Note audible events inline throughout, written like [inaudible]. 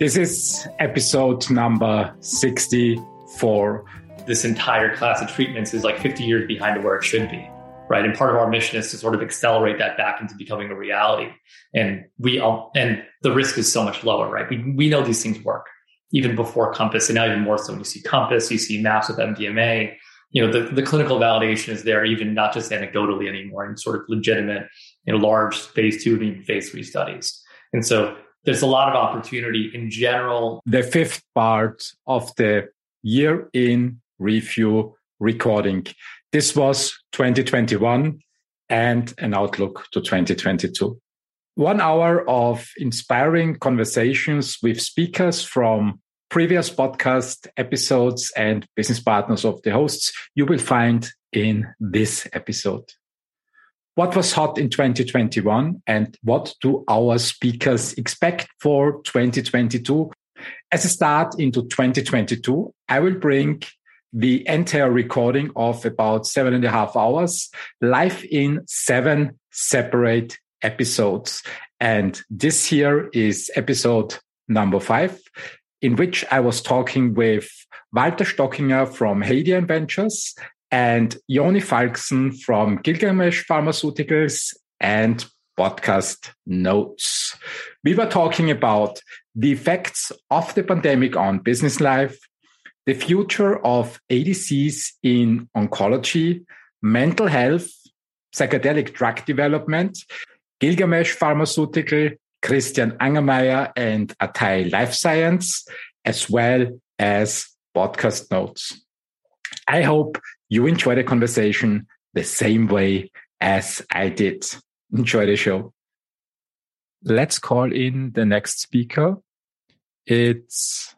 This is episode number 64. This entire class of treatments is like 50 years behind where it should be, right? And part of our mission is to sort of accelerate that back into becoming a reality. And we all, and the risk is so much lower, right? We, we know these things work even before Compass, and now even more so when you see Compass, you see MAPS with MDMA. You know, the, the clinical validation is there, even not just anecdotally anymore, and sort of legitimate, you know, large phase two and even phase three studies. And so there's a lot of opportunity in general. The fifth part of the year in review recording. This was 2021 and an outlook to 2022. One hour of inspiring conversations with speakers from previous podcast episodes and business partners of the hosts you will find in this episode. What was hot in 2021 and what do our speakers expect for 2022? As a start into 2022, I will bring the entire recording of about seven and a half hours live in seven separate episodes. And this here is episode number five, in which I was talking with Walter Stockinger from Hadean Ventures and Yoni Falkson from Gilgamesh Pharmaceuticals and podcast notes. We were talking about the effects of the pandemic on business life, the future of ADCs in oncology, mental health, psychedelic drug development, Gilgamesh Pharmaceutical, Christian Angermayer, and Atai Life Science, as well as podcast notes. I hope you enjoy the conversation the same way as I did. Enjoy the show. Let's call in the next speaker. It's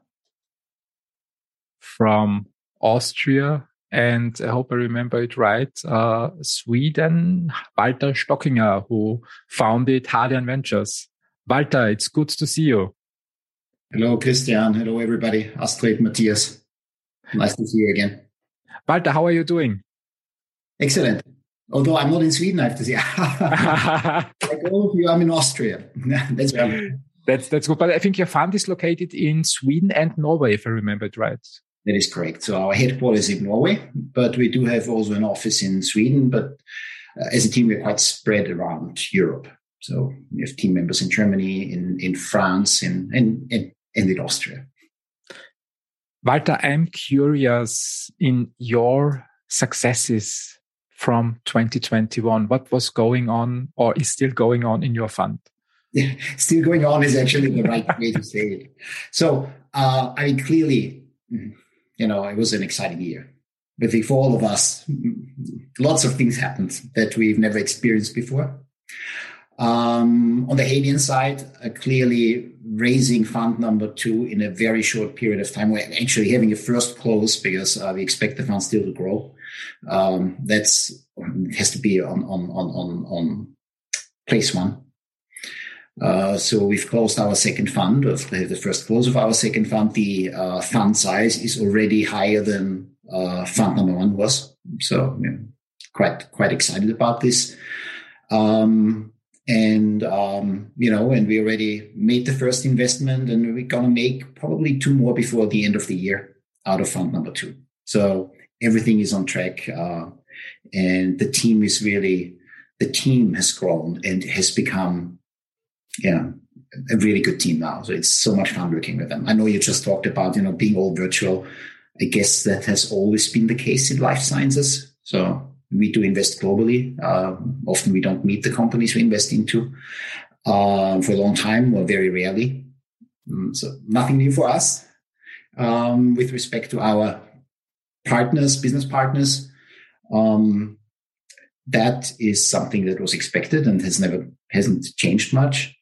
from Austria, and I hope I remember it right, uh, Sweden, Walter Stockinger, who founded Hadean Ventures. Walter, it's good to see you. Hello, Christian. Hello, everybody. Astrid, Matthias. Nice to see you again. Walter, how are you doing? Excellent. Although I'm not in Sweden, I have to say. [laughs] like all of you, I'm in Austria. [laughs] that's That's that's good. But I think your fund is located in Sweden and Norway, if I remember it right. That is correct. So our headquarters is in Norway, but we do have also an office in Sweden. But uh, as a team, we're quite spread around Europe. So we have team members in Germany, in, in France, in, in, in, and in Austria. Walter, I'm curious in your successes from 2021. What was going on or is still going on in your fund? Yeah, still going on is actually the right way to say it. So, uh, I mean, clearly, mm, you know, it was an exciting year. Think for all of us, lots of things happened that we've never experienced before. Um, on the Hadean side, uh, clearly raising fund number two in a very short period of time. We're actually having a first close because uh, we expect the fund still to grow. Um, that's has to be on on on on, on place one. Uh, so we've closed our second fund of the first close of our second fund. The uh, fund size is already higher than uh, fund number one was. So yeah, quite quite excited about this. Um, and um, you know, and we already made the first investment, and we're gonna make probably two more before the end of the year out of fund number two. So everything is on track, uh, and the team is really the team has grown and has become yeah, a really good team now. So it's so much fun working with them. I know you just talked about, you know, being all virtual. I guess that has always been the case in life sciences. So we do invest globally. Uh, often we don't meet the companies we invest into uh, for a long time or very rarely. Mm, so nothing new for us um, with respect to our partners, business partners. Um, that is something that was expected and has never hasn't changed much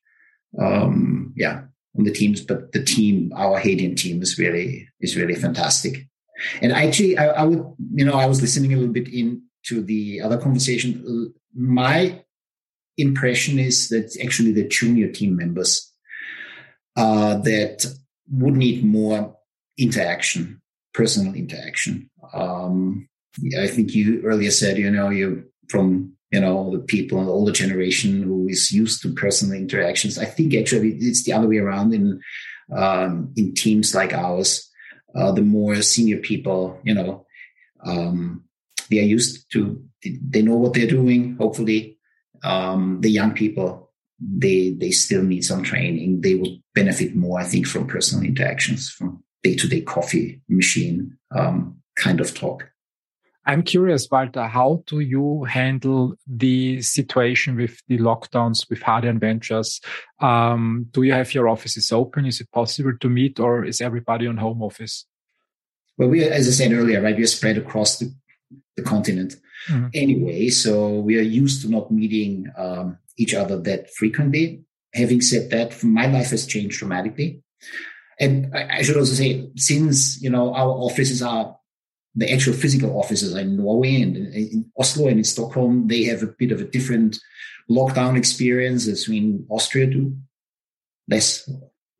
um, yeah, on the teams, but the team, our Hadean team is really, is really fantastic. And actually, I, I would, you know, I was listening a little bit into the other conversation. My impression is that actually the junior team members uh, that would need more interaction, personal interaction. Um, I think you earlier said, you know, you from you know, the people the older generation who is used to personal interactions. I think actually it's the other way around in um, in teams like ours, uh, the more senior people, you know, um, they are used to, they know what they're doing. Hopefully, um, the young people, they they still need some training. They will benefit more, I think, from personal interactions, from day to day coffee machine um, kind of talk. I'm curious, Walter, how do you handle the situation with the lockdowns with Hadean Ventures? Um, do you have your offices open? Is it possible to meet or is everybody on home office? Well, we, as I said earlier, right, we are spread across the, the continent mm-hmm. anyway. So we are used to not meeting um, each other that frequently. Having said that, my life has changed dramatically. And I, I should also say, since, you know, our offices are the actual physical offices in Norway and in Oslo and in Stockholm, they have a bit of a different lockdown experience as we in Austria do. Less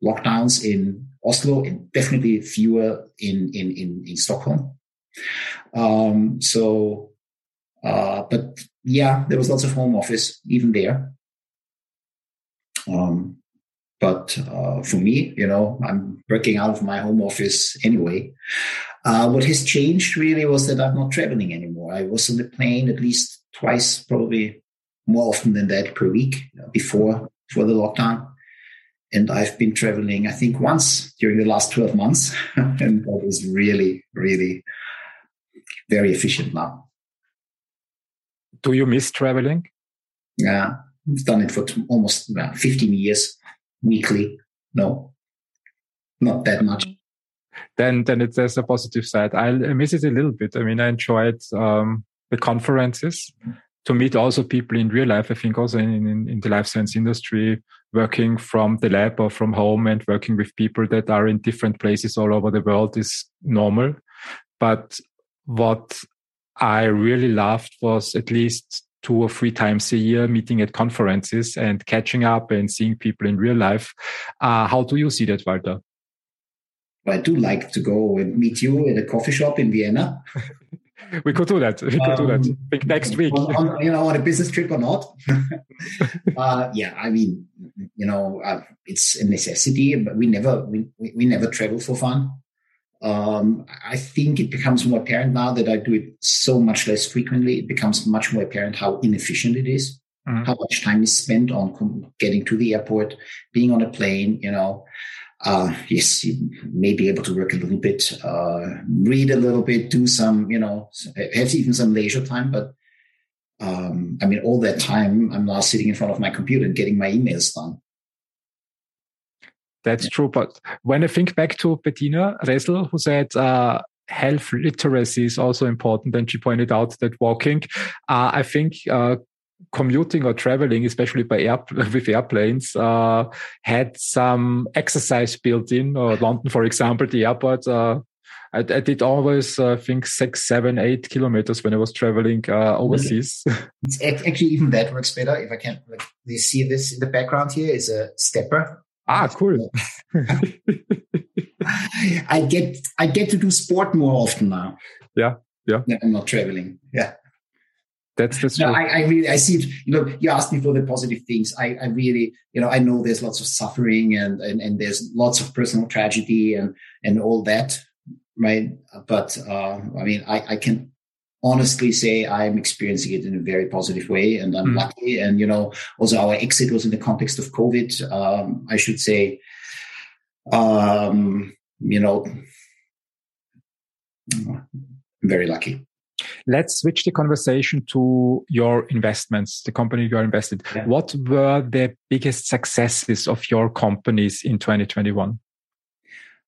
lockdowns in Oslo and definitely fewer in, in, in, in Stockholm. Um, so, uh, but yeah, there was lots of home office even there. Um, but uh, for me, you know, I'm working out of my home office anyway. Uh, what has changed really was that I'm not traveling anymore. I was on the plane at least twice, probably more often than that per week before for the lockdown. And I've been traveling, I think, once during the last 12 months. [laughs] and that is really, really very efficient now. Do you miss traveling? Yeah, I've done it for almost 15 years weekly. No, not that much then then it, there's a positive side. I miss it a little bit. I mean, I enjoyed um, the conferences to meet also people in real life. I think also in, in, in, the life science industry, working from the lab or from home and working with people that are in different places all over the world is normal. But what I really loved was at least two or three times a year meeting at conferences and catching up and seeing people in real life. Uh, how do you see that, Walter? I do like to go and meet you at a coffee shop in Vienna. [laughs] we could do that. We could um, do that. Um, Think next week. On, on, you know, on a business trip or not. [laughs] uh, yeah, I mean, you know, uh, it's a necessity, but we never we, we never travel for fun. Um, I think it becomes more apparent now that I do it so much less frequently. It becomes much more apparent how inefficient it is, mm-hmm. how much time is spent on getting to the airport, being on a plane, you know uh, yes, you may be able to work a little bit, uh, read a little bit, do some, you know, have even some leisure time. But um, I mean, all that time, I'm now sitting in front of my computer and getting my emails done. That's yeah. true. But when I think back to Bettina Ressel, who said, uh, health literacy is also important. And she pointed out that walking, uh, I think, uh, commuting or traveling, especially by air [laughs] with airplanes, uh, had some exercise built in. Or London, for example, the airport. Uh, I, I, did always uh, think six, seven, eight kilometers when I was traveling uh, overseas. [laughs] It's actually even that works better. If I can, like, you see this in the background here is a stepper. Ah, cool. [laughs] I get I get to do sport more often now. Yeah, yeah. I'm not traveling. Yeah. That's that's no, I, I, really I see it. You know, you asked me for the positive things. I, I really, you know, I know there's lots of suffering and, and and there's lots of personal tragedy and and all that, right? But uh, I mean, I, I can honestly say I'm experiencing it in a very positive way, and I'm mm. lucky. And you know, also our exit was in the context of COVID. Um, I should say, um, you know, I'm very lucky. Let's switch the conversation to your investments, the company you are invested. Yeah. What were the biggest successes of your companies in 2021?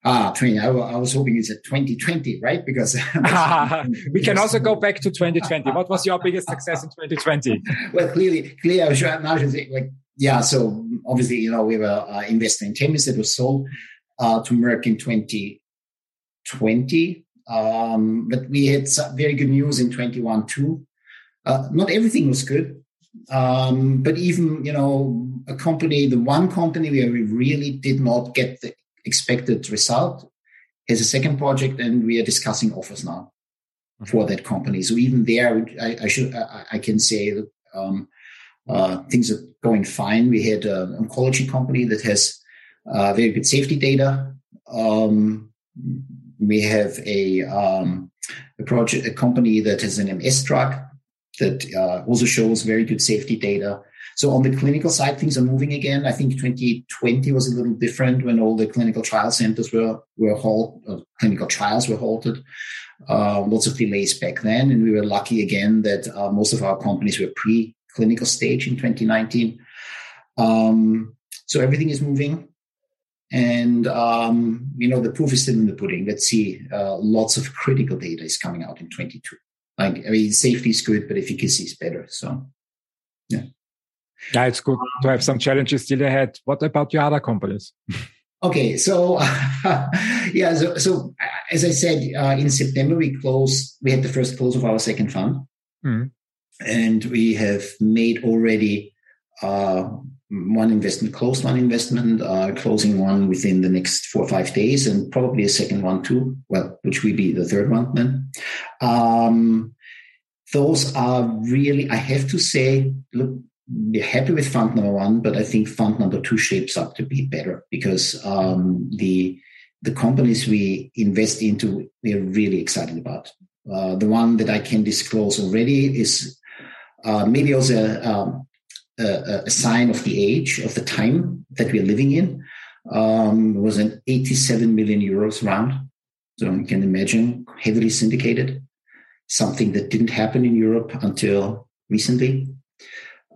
Ah, 20. I, I was hoping you said 2020, right? Because [laughs] [laughs] we can also go back to 2020. What was your biggest success in 2020? [laughs] well, clearly, clearly, I was now say, like, yeah. So obviously, you know, we were uh, investing in Themis that was sold uh, to Merck in 2020. Um, but we had very good news in 21 too. Uh, not everything was good. Um, but even, you know, a company, the one company where we really did not get the expected result is a second project and we are discussing offers now mm-hmm. for that company. So even there, I, I should, I, I, can say that, um, uh, things are going fine. We had an oncology company that has uh, very good safety data. Um, we have a, um, a project, a company that has an MS drug that uh, also shows very good safety data. So on the clinical side, things are moving again. I think 2020 was a little different when all the clinical trial centers were were halted, uh, clinical trials were halted. Uh, lots of delays back then, and we were lucky again that uh, most of our companies were pre-clinical stage in 2019. Um, so everything is moving. And, um, you know, the proof is still in the pudding. Let's see. Uh, lots of critical data is coming out in 22. Like, I mean, safety is good, but efficacy is better. So, yeah. Yeah, it's good to have some challenges still ahead. What about your other companies? [laughs] Okay, so [laughs] yeah, so, so as I said, uh, in September we closed. We had the first close of our second fund, mm. and we have made already uh, one investment, closed one investment, uh, closing one within the next four or five days, and probably a second one too. Well, which will be the third one then. Um, those are really, I have to say, look, we're happy with fund number one, but I think fund number two shapes up to be better because um, the the companies we invest into, we're really excited about. Uh, the one that I can disclose already is uh, maybe also um, a, a, sign of the age of the time that we're living in. Um, was an 87 million euros round. So you can imagine heavily syndicated, something that didn't happen in Europe until recently.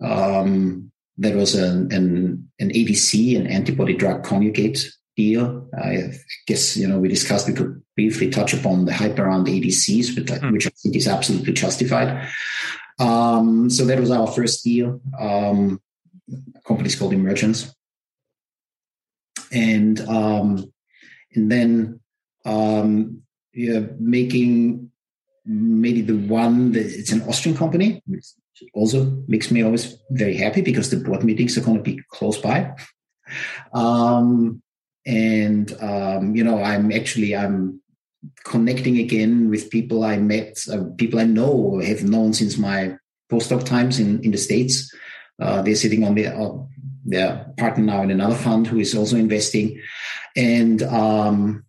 Um, there was an, an, an ADC, an antibody drug conjugate deal. I guess, you know, we discussed, we could briefly touch upon the hype around ADCs, but, mm. which I think is absolutely justified. Um, so that was our first deal. Um, company's called Emergence. And, um, and then, um, yeah, making maybe the one that it's an Austrian company, which also makes me always very happy because the board meetings are going to be close by. Um, and um, you know, I'm actually I'm connecting again with people I met, uh, people I know, or have known since my postdoc times in, in the States. Uh, they're sitting on the, uh, their partner now in another fund who is also investing. And, um,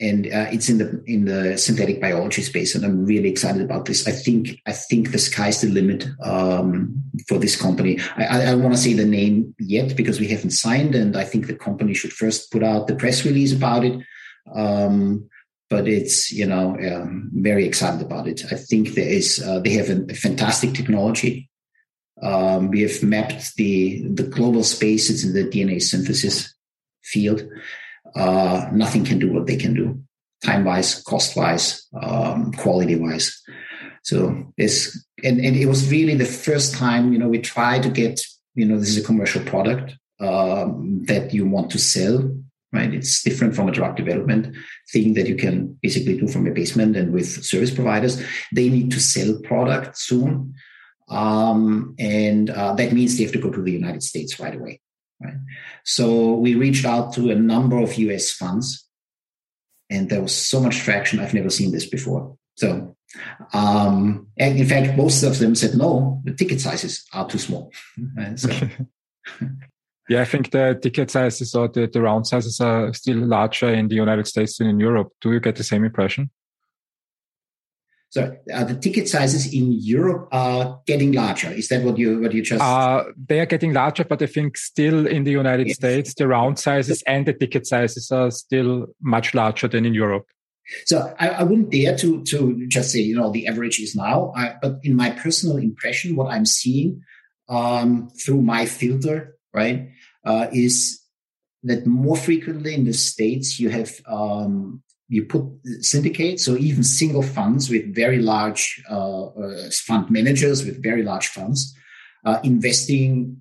and uh, it's in the in the synthetic biology space, and I'm really excited about this. I think I think the sky's the limit um, for this company. I, I, I want to say the name yet because we haven't signed, and I think the company should first put out the press release about it. Um, but it's you know um, very excited about it. I think there is uh, they have a, a fantastic technology. Um, we have mapped the the global space. It's in the DNA synthesis field. Uh, nothing can do what they can do, time wise, cost wise, um, quality wise. So this and, and it was really the first time you know we try to get you know this is a commercial product um, that you want to sell right? It's different from a drug development thing that you can basically do from a basement and with service providers. They need to sell product soon. Um, and uh, that means they have to go to the United States right away. Right. So we reached out to a number of US funds, and there was so much traction. I've never seen this before. So, um, and in fact, most of them said no, the ticket sizes are too small. [laughs] Right? So, [laughs] Yeah, I think the ticket sizes or the, the round sizes are still larger in the United States than in Europe. Do you get the same impression? So uh, the ticket sizes in Europe are getting larger. Is that what you what you just? Uh, they are getting larger, but I think still in the United yes. States, the round sizes and the ticket sizes are still much larger than in Europe. So I, I wouldn't dare to to just say you know the average is now, I, but in my personal impression, what I'm seeing um, through my filter right, uh, is that more frequently in the states you have um, you put syndicates, so even single funds with very large uh, uh, fund managers with very large funds uh, investing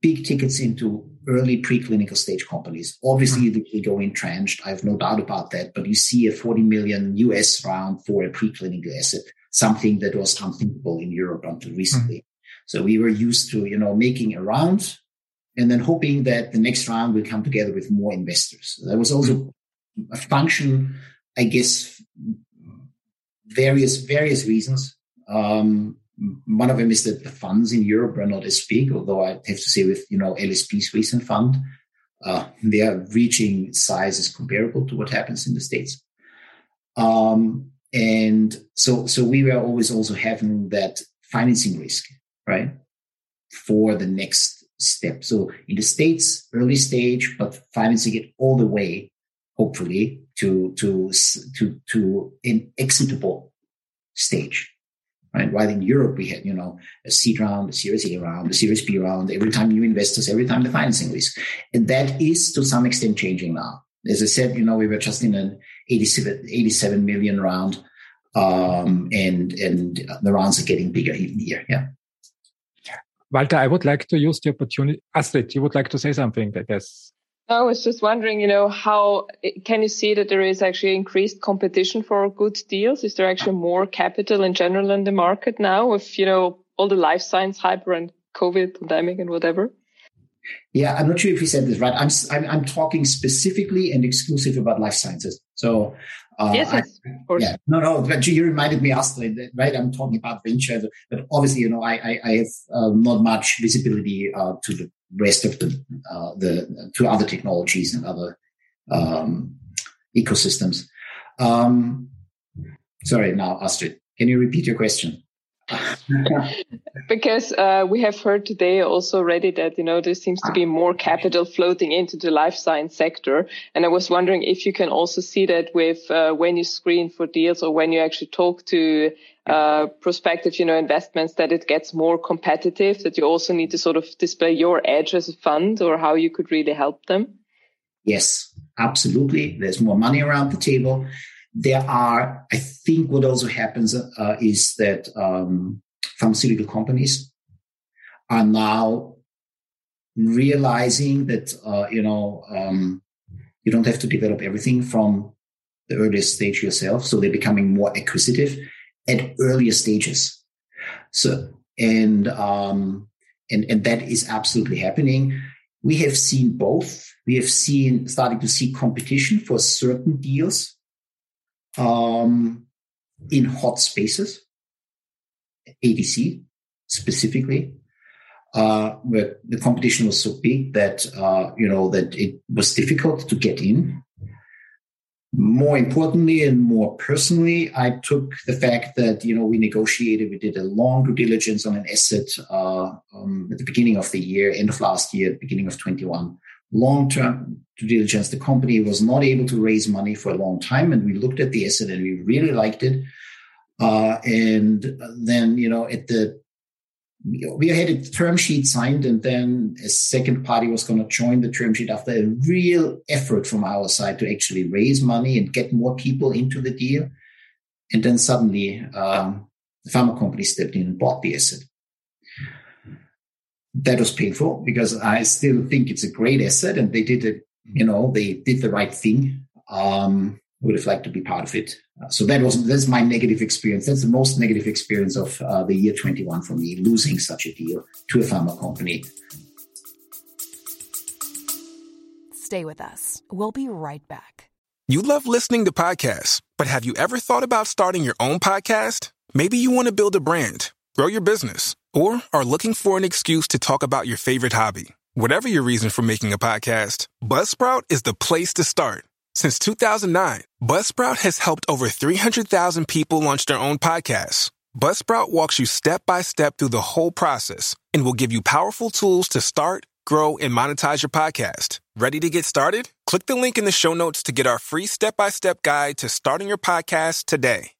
big tickets into early preclinical stage companies. Obviously, mm-hmm. they go entrenched. I have no doubt about that. But you see a 40 million US round for a preclinical asset, something that was unthinkable in Europe until recently. Mm-hmm. So we were used to, you know, making a round, and then hoping that the next round will come together with more investors. That was also function, I guess, various various reasons. Um, one of them is that the funds in Europe are not as big, although I have to say with you know LSP's recent fund, uh, they are reaching sizes comparable to what happens in the states. Um, and so, so we were always also having that financing risk, right, for the next step. So in the states, early stage, but financing it all the way, hopefully to to to to an exitable stage right? While in Europe, we had, you know, a seed round, a Series A round, a Series B round, every time new investors, every time the financing risk. And that is to some extent changing now. As I said, you know, we were just in an 87, 87 million round. Um, and, and the rounds are getting bigger even here. Yeah. Walter, I would like to use the opportunity. Astrid, you would like to say something, I guess. I was just wondering, you know, how can you see that there is actually increased competition for good deals? Is there actually more capital in general in the market now with, you know, all the life science hyper and COVID pandemic and whatever? Yeah, I'm not sure if you said this right. I'm I'm, I'm talking specifically and exclusive about life sciences. So uh, yes, yes, I, of course. Yeah, no, no. But you reminded me, Astrid, right? I'm talking about venture, but obviously, you know, I I, I have uh, not much visibility uh, to the rest of the uh, the to other technologies and other um, ecosystems. Um, sorry, now Astrid, can you repeat your question? [laughs] because uh, we have heard today also already that you know there seems to be more capital floating into the life science sector, and I was wondering if you can also see that with uh, when you screen for deals or when you actually talk to uh, prospective, you know, investments that it gets more competitive, that you also need to sort of display your edge as a fund or how you could really help them? Yes, absolutely. There's more money around the table. There are, I think what also happens uh, is that um, pharmaceutical companies are now realizing that, uh, you know, um, you don't have to develop everything from the earliest stage yourself. So they're becoming more acquisitive at earlier stages. So, and, um, and, and that is absolutely happening. We have seen both. We have seen starting to see competition for certain deals, um, in hot spaces, ADC specifically, uh, where the competition was so big that, uh, you know, that it was difficult to get in more importantly and more personally, I took the fact that you know we negotiated, we did a long due diligence on an asset uh, um, at the beginning of the year, end of last year, beginning of 21. Long term due diligence. The company was not able to raise money for a long time, and we looked at the asset and we really liked it. Uh, and then you know at the we had a term sheet signed and then a second party was going to join the term sheet after a real effort from our side to actually raise money and get more people into the deal. And then suddenly um, the pharma company stepped in and bought the asset. That was painful because I still think it's a great asset and they did it, you know, they did the right thing. Um, would have liked to be part of it. Uh, so that was that's my negative experience. That's the most negative experience of uh, the year 21 for me, losing such a deal to a pharma company. Stay with us. We'll be right back. You love listening to podcasts, but have you ever thought about starting your own podcast? Maybe you want to build a brand, grow your business, or are looking for an excuse to talk about your favorite hobby. Whatever your reason for making a podcast, Buzzsprout is the place to start. Since 2009, Buzzsprout has helped over 300,000 people launch their own podcasts. Buzzsprout walks you step by step through the whole process and will give you powerful tools to start, grow, and monetize your podcast. Ready to get started? Click the link in the show notes to get our free step by step guide to starting your podcast today.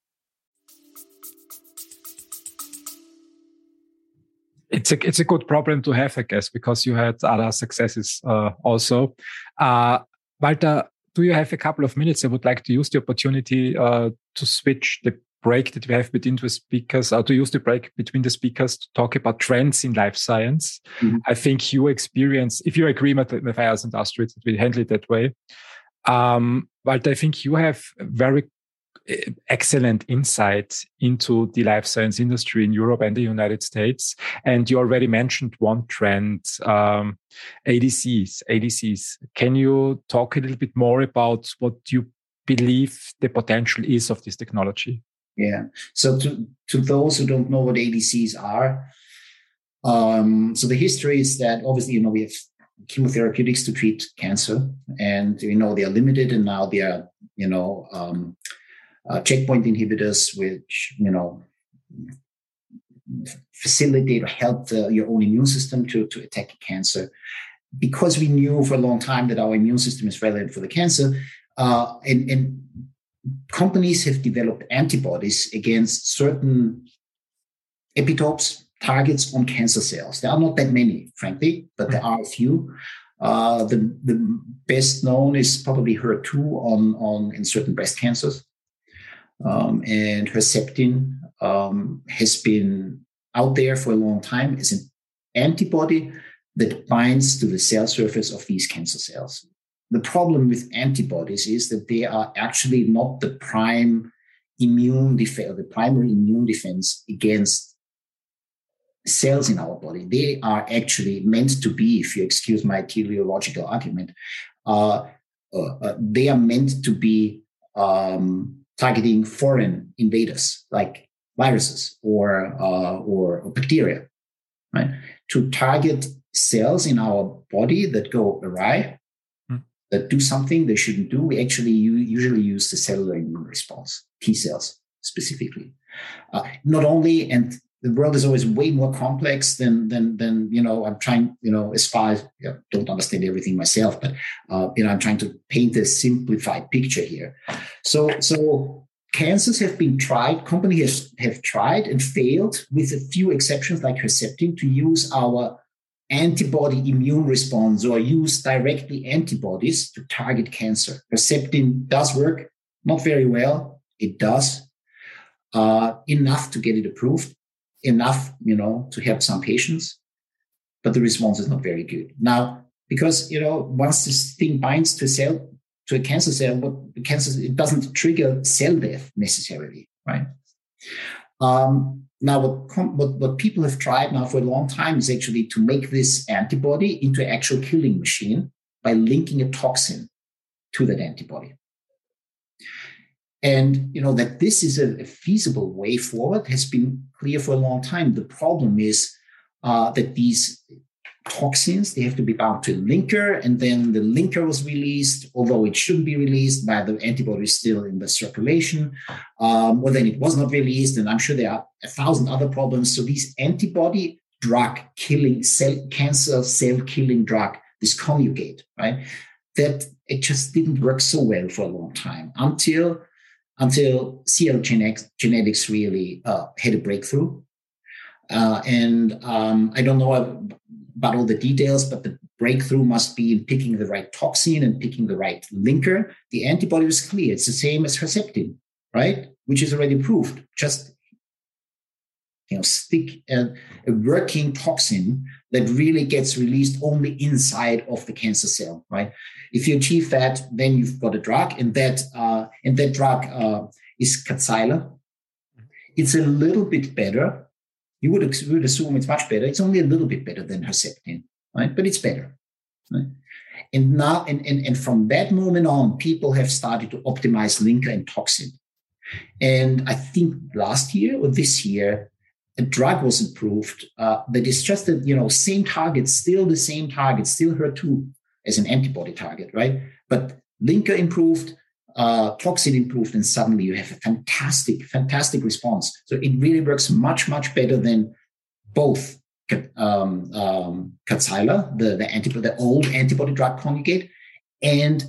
It's a it's a good problem to have, I guess, because you had other successes uh, also. Uh, Walter, do you have a couple of minutes? I would like to use the opportunity uh, to switch the break that we have between the speakers, or to use the break between the speakers to talk about trends in life science. Mm-hmm. I think you experience, if you agree with Matthias and Astrid, that we handle it that way. Um, but I think you have very excellent insight into the life science industry in Europe and the United States. And you already mentioned one trend, um, ADCs, ADCs. Can you talk a little bit more about what you believe the potential is of this technology? Yeah. So to, to those who don't know what ADCs are, um, so the history is that obviously, you know, we have chemotherapeutics to treat cancer, and you know they are limited, and now they are you know um, uh, checkpoint inhibitors, which you know facilitate or help the, your own immune system to to attack cancer. Because we knew for a long time that our immune system is relevant for the cancer, uh, and, and companies have developed antibodies against certain epitopes, targets on cancer cells. There are not that many, frankly, but there are a few. Uh, the, the best known is probably HER2 on, on in certain breast cancers. Um, and Herceptin um, has been out there for a long time as an antibody that binds to the cell surface of these cancer cells. The problem with antibodies is that they are actually not the prime immune defense, the primary immune defense against cells in our body. They are actually meant to be, if you excuse my teleological argument, uh, uh, uh, they are meant to be um, targeting foreign invaders like viruses or, uh, or, or bacteria, right? To target cells in our body that go awry, hmm. that do something they shouldn't do, we actually usually use the cellular immune response, T cells specifically. Uh, not only, and the world is always way more complex than than than you know i'm trying you know as far as know, don't understand everything myself but uh, you know i'm trying to paint a simplified picture here. So so cancers have been tried companies have, have tried and failed with a few exceptions like herceptin to use our antibody immune response or use directly antibodies to target cancer. Herceptin does work not very well it does uh, enough to get it approved enough, you know, to help some patients, but the response is not very good. Now, because you know, once this thing binds to a cell, to a cancer cell, what cancer it doesn't trigger cell death necessarily, right? Um, now, what, what what people have tried now for a long time is actually to make this antibody into an actual killing machine by linking a toxin to that antibody. And you know that this is a, feasible way forward has been clear for a long time. The problem is uh, that these toxins they have to be bound to a linker, and then the linker was released, although it shouldn't be released, by the antibody still in the circulation. Um, or then it was not released, and I'm sure there are a thousand other problems. So these antibody drug killing cell cancer cell killing drug, this conjugate, right? That it just didn't work so well for a long time until until Seattle Genetics genetics really uh, had a breakthrough. Uh, and um, I don't know about all the details, but the breakthrough must be in picking the right toxin and picking the right linker. The antibody was clear. It's the same as Herceptin, right? Which is already proved. Just you know, stick a, a, working toxin that really gets released only inside of the cancer cell, right? If you achieve that, then you've got a drug, and that uh, and that drug uh, is Kadcyla. It's a little bit better. You would, would assume it's much better. It's only a little bit better than Herceptin, right? But it's better. Right? And now, and, and, and from that moment on, people have started to optimize linker and toxin. And I think last year or this year, a drug was approved uh, is just the you know same target, still the same target, still HER2 as an antibody target, right? But linker improved, uh, toxin improved, and suddenly you have a fantastic, fantastic response. So it really works much, much better than both um, um, Kadcyla, the the antibody, the old antibody drug conjugate, and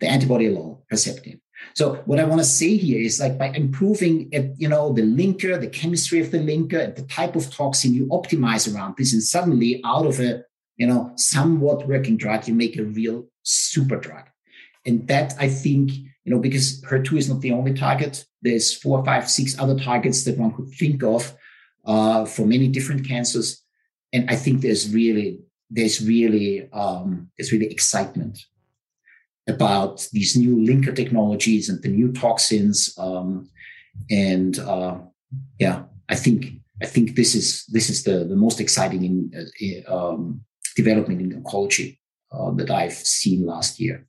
the antibody alone, Herceptin. So what I want to say here is like by improving, you know, the linker, the chemistry of the linker, the type of toxin you optimize around this, and suddenly out of a, you know, somewhat working drug, you make a real super drug. And that I think, you know, because HER2 is not the only target. There's four, five, six other targets that one could think of uh, for many different cancers. And I think there's really, there's really, um, there's really excitement about these new linker technologies and the new toxins. Um, and uh, yeah, I think I think this is this is the the most exciting in, uh, um, development in oncology uh, that I've seen last year.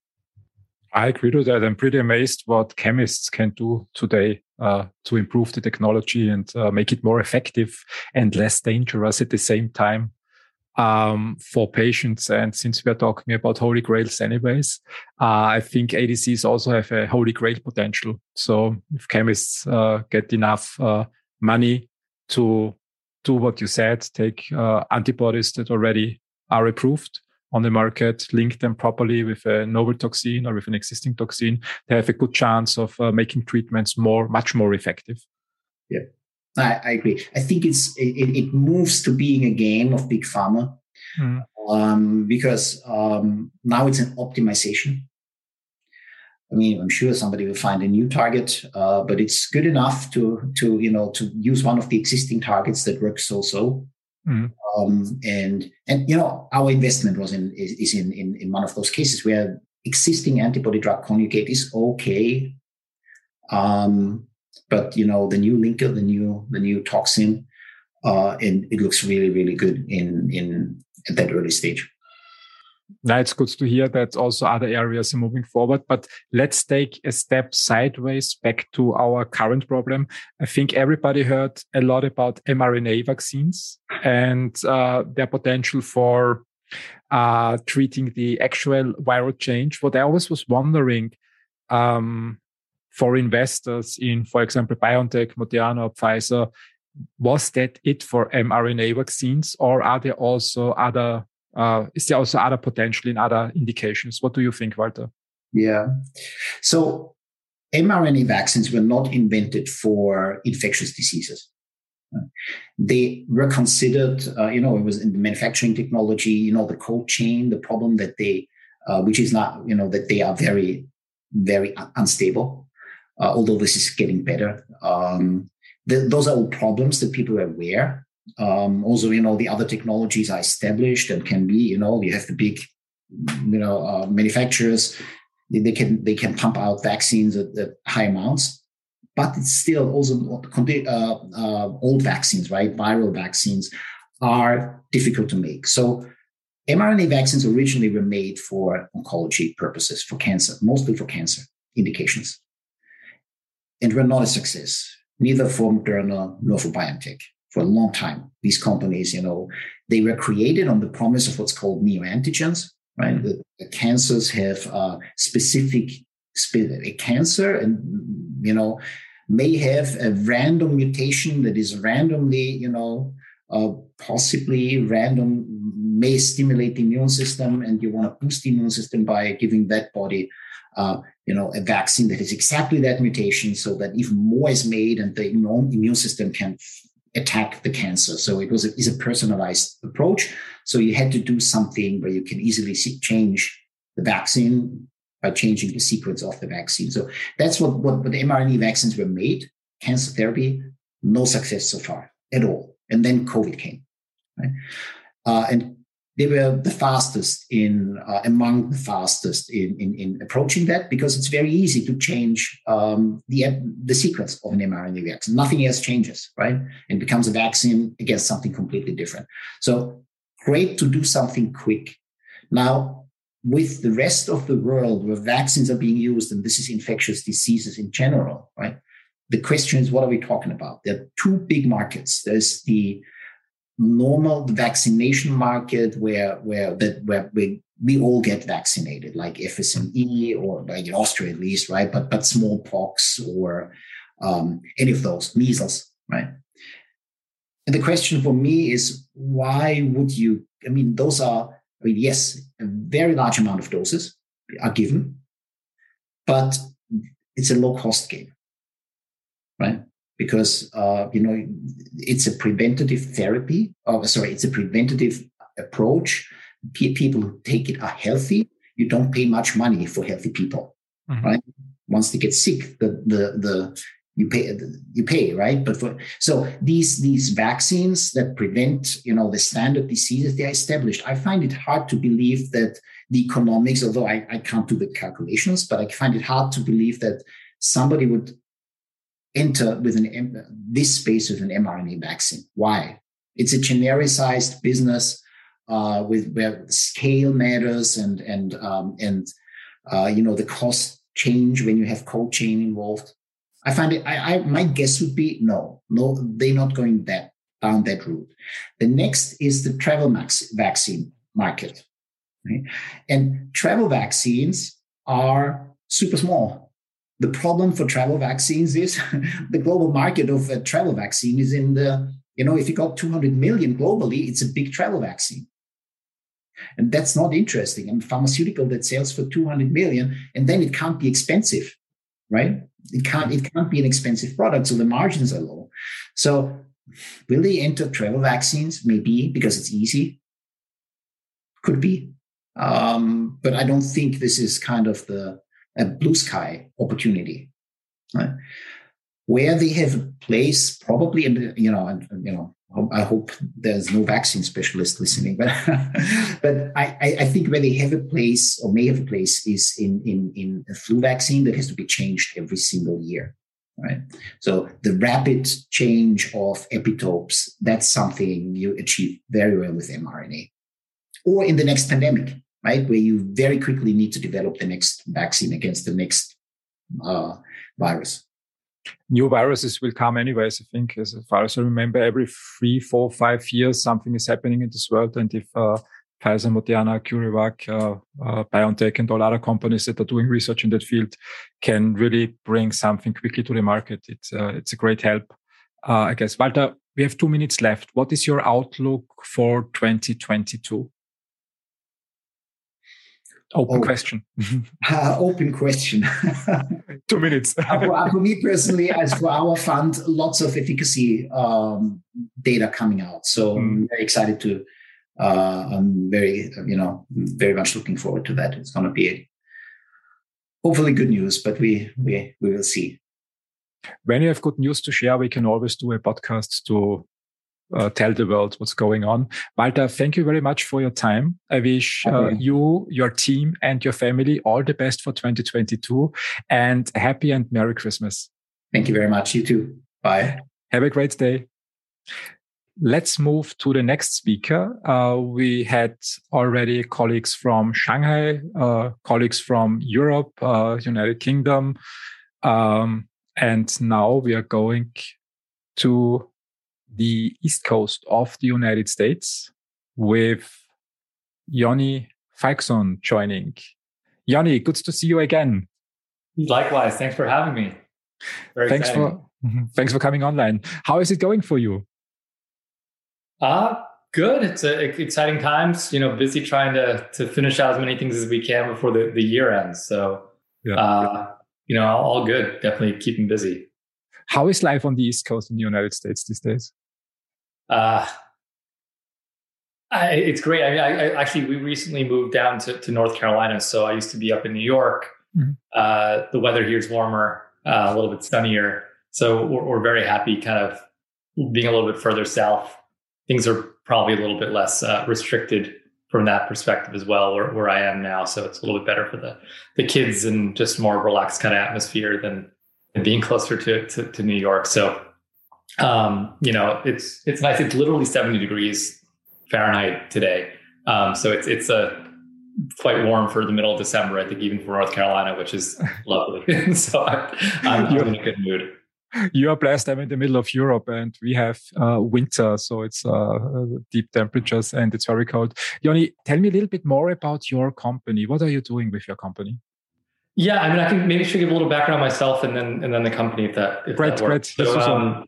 I agree with that. I'm pretty amazed what chemists can do today uh, to improve the technology and uh, make it more effective and less dangerous at the same time. Um, for patients. And since we're talking about holy grails anyways, uh, I think ADCs also have a holy grail potential. So if chemists uh, get enough uh, money to do what you said, take uh, antibodies that already are approved on the market, link them properly with a novel toxin or with an existing toxin, they have a good chance of uh, making treatments more, much more effective. Yeah. I, I agree. I think it's it, it, moves to being a game of big pharma mm. um, because um, now it's an optimization. I mean, I'm sure somebody will find a new target, uh, but it's good enough to to you know to use one of the existing targets that works so so. Mm. Um, and and you know our investment was in is, is in, in in one of those cases where existing antibody drug conjugate is okay. Um, but you know the new linker, the new the new toxin, uh, and it looks really really good in in at that early stage. Now it's good to hear that also other areas are moving forward. But let's take a step sideways back to our current problem. I think everybody heard a lot about mRNA vaccines and uh, their potential for uh, treating the actual viral change. What I always was wondering, um, for investors in, for example, BioNTech, Moderna, Pfizer, was that it for mRNA vaccines, or are there also other? Uh, is there also other potential in other indications? What do you think, Walter? Yeah, so mRNA vaccines were not invented for infectious diseases. They were considered, uh, you know, it was in the manufacturing technology, you know, the cold chain, the problem that they, uh, which is not, you know, that they are very, very unstable uh, although this is getting better. Um, those are all problems that people are aware. Um, also, you know, the other technologies are established and can be, you know, you have the big, you know, uh, manufacturers. They, can they can pump out vaccines at, at high amounts, but it's still also uh, uh, old vaccines, right? Viral vaccines are difficult to make. So mRNA vaccines originally were made for oncology purposes, for cancer, mostly for cancer indications and were not a success, neither for Moderna nor for BioNTech for a long time. These companies, you know, they were created on the promise of what's called neoantigens, right? The, the cancers have a specific, a cancer and, you know, may have a random mutation that is randomly, you know, uh, possibly random, may stimulate the immune system, and you want to boost the immune system by giving that body uh, you know, a vaccine that is exactly that mutation so that even more is made and the immune system can attack the cancer. So it was a, is a personalized approach. So you had to do something where you can easily see, change the vaccine by changing the sequence of the vaccine. So that's what, what, what mRNA vaccines were made. Cancer therapy, no success so far at all. And then COVID came. Right? Uh, and they were the fastest in uh, among the fastest in, in, in approaching that because it's very easy to change um, the the sequence of an mRNA vaccine. Nothing else changes, right? And becomes a vaccine against something completely different. So great to do something quick. Now, with the rest of the world where vaccines are being used, and this is infectious diseases in general, right? The question is, what are we talking about? There are two big markets. There's the normal vaccination market where where that where we, we all get vaccinated, like FSME or like in Austria at least, right? But but smallpox or um, any of those measles, right? And the question for me is why would you? I mean, those are I mean, yes, a very large amount of doses are given, but it's a low cost game, right? Because uh, you know it's a preventative therapy. Oh, sorry, it's a preventative approach. People who take it are healthy. You don't pay much money for healthy people, mm-hmm. right? Once they get sick, the the the you pay you pay right but for so these these vaccines that prevent you know the standard diseases they are established i find it hard to believe that the economics although I, I can't do the calculations but i find it hard to believe that somebody would enter with an this space with an mRNA vaccine. Why? It's a genericized business uh, with where scale matters and and um, and uh, you know the cost change when you have cold chain involved. I find it. I, I my guess would be no, no, they're not going that down that route. The next is the travel max vaccine market. Right? And travel vaccines are super small. The problem for travel vaccines is [laughs] the global market of a travel vaccine is in the, you know, if you got 200 million globally, it's a big travel vaccine. And that's not interesting. And pharmaceutical that sells for 200 million, and then it can't be expensive, right? It can't, it can't be an expensive product. So the margins are low. So will they enter travel vaccines? Maybe because it's easy. Could be. Um, but I don't think this is kind of the a blue sky opportunity. Right? Where they have a place, probably in you know, and, you know, I hope there's no vaccine specialist listening, but [laughs] but I, I think where they have a place or may have a place is in in in a flu vaccine that has to be changed every single year, right? So the rapid change of epitopes that's something you achieve very well with mRNA, or in the next pandemic, right, where you very quickly need to develop the next vaccine against the next uh, virus new viruses will come anyways. I think, as far as I remember, every three, four, five years, something is happening in this world. And if uh, Pfizer, Moderna, CureVac, uh, uh, BioNTech, and all other companies that are doing research in that field can really bring something quickly to the market, it's uh, it's a great help. Uh, I guess, Walter, we have two minutes left. What is your outlook for 2022? Open oh, question. [laughs] uh, open question. [laughs] Two minutes. uh, for, uh, for, me personally, as for our fund, lots of efficacy um, data coming out. So mm. I'm very excited to. Uh, I'm very, you know, very much looking forward to that. It's going to be a, hopefully good news, but we we we will see. When you have good news to share, we can always do a podcast to uh, tell the world what's going on. Walter, thank you very much for your time. I wish uh, you, your team, and your family all the best for 2022 and happy and Merry Christmas. Thank you very much. You too. Bye. Have a great day. Let's move to the next speaker. Uh, we had already colleagues from Shanghai, uh, colleagues from Europe, uh, United Kingdom, um, and now we are going to the east coast of the United States with Yoni Falkson joining. Yoni, good to see you again. Likewise. Thanks for having me. Very thanks exciting. for [laughs] thanks for coming online. How is it going for you? Uh good. It's a, exciting times. You know, busy trying to to finish out as many things as we can before the, the year ends. So, yeah. uh, you know, all good. Definitely keeping busy. How is life on the East Coast in the United States these days? Uh, I, it's great. I mean, I, I, actually we recently moved down to, to North Carolina, so I used to be up in New York. Mm-hmm. Uh, the weather here is warmer, uh, a little bit sunnier, so we're, we're, very happy. Kind of being a little bit further south, things are probably a little bit less uh, restricted from that perspective as well, where, where I am now. So it's a little bit better for the the kids and just more relaxed kind of atmosphere than, than being closer to, to, to New York. So um, you know, it's it's nice. It's literally 70 degrees Fahrenheit today. Um, so it's it's a quite warm for the middle of December, I think, even for North Carolina, which is [laughs] lovely. [laughs] so I, am in a good mood. You are blessed. I'm in the middle of Europe and we have uh, winter, so it's uh, deep temperatures and it's very cold. Yoni, tell me a little bit more about your company. What are you doing with your company? Yeah, I mean, I think maybe should give a little background myself and then and then the company if that if great, that works. So, um,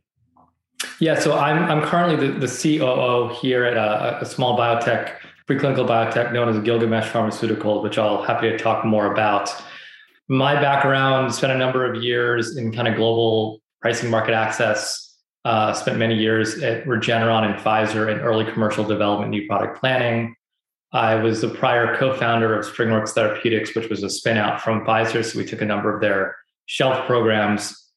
yeah, so I'm I'm currently the, the COO here at a, a small biotech, preclinical biotech known as Gilgamesh Pharmaceuticals, which I'll happy to talk more about. My background spent a number of years in kind of global pricing market access. Uh, spent many years at Regeneron and Pfizer in early commercial development, new product planning. I was the prior co-founder of SpringWorks Therapeutics, which was a spinout from Pfizer. So we took a number of their shelf programs,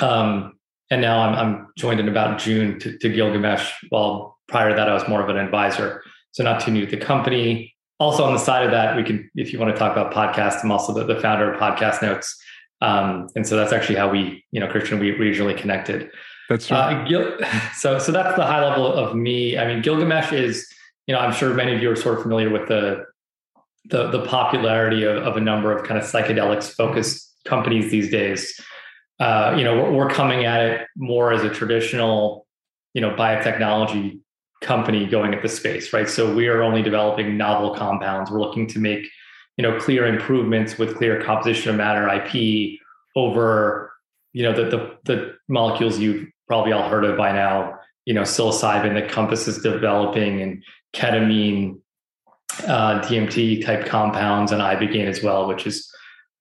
um, and now I'm, I'm joined in about June to, to Gilgamesh. While prior to that, I was more of an advisor, so not too new to the company. Also, on the side of that, we can, if you want to talk about podcasts, I'm also the, the founder of Podcast Notes, um, and so that's actually how we, you know, Christian, we originally connected. That's right. Uh, Gil- [laughs] so, so that's the high level of me. I mean, Gilgamesh is, you know, I'm sure many of you are sort of familiar with the the, the popularity of, of a number of kind of psychedelics focused companies these days uh, you know, we're, coming at it more as a traditional, you know biotechnology company going at the space, right? So we are only developing novel compounds. We're looking to make you know clear improvements with clear composition of matter IP over you know the the, the molecules you've probably all heard of by now. You know psilocybin that Compass is developing and ketamine, uh, DMT type compounds, and ibogaine as well, which is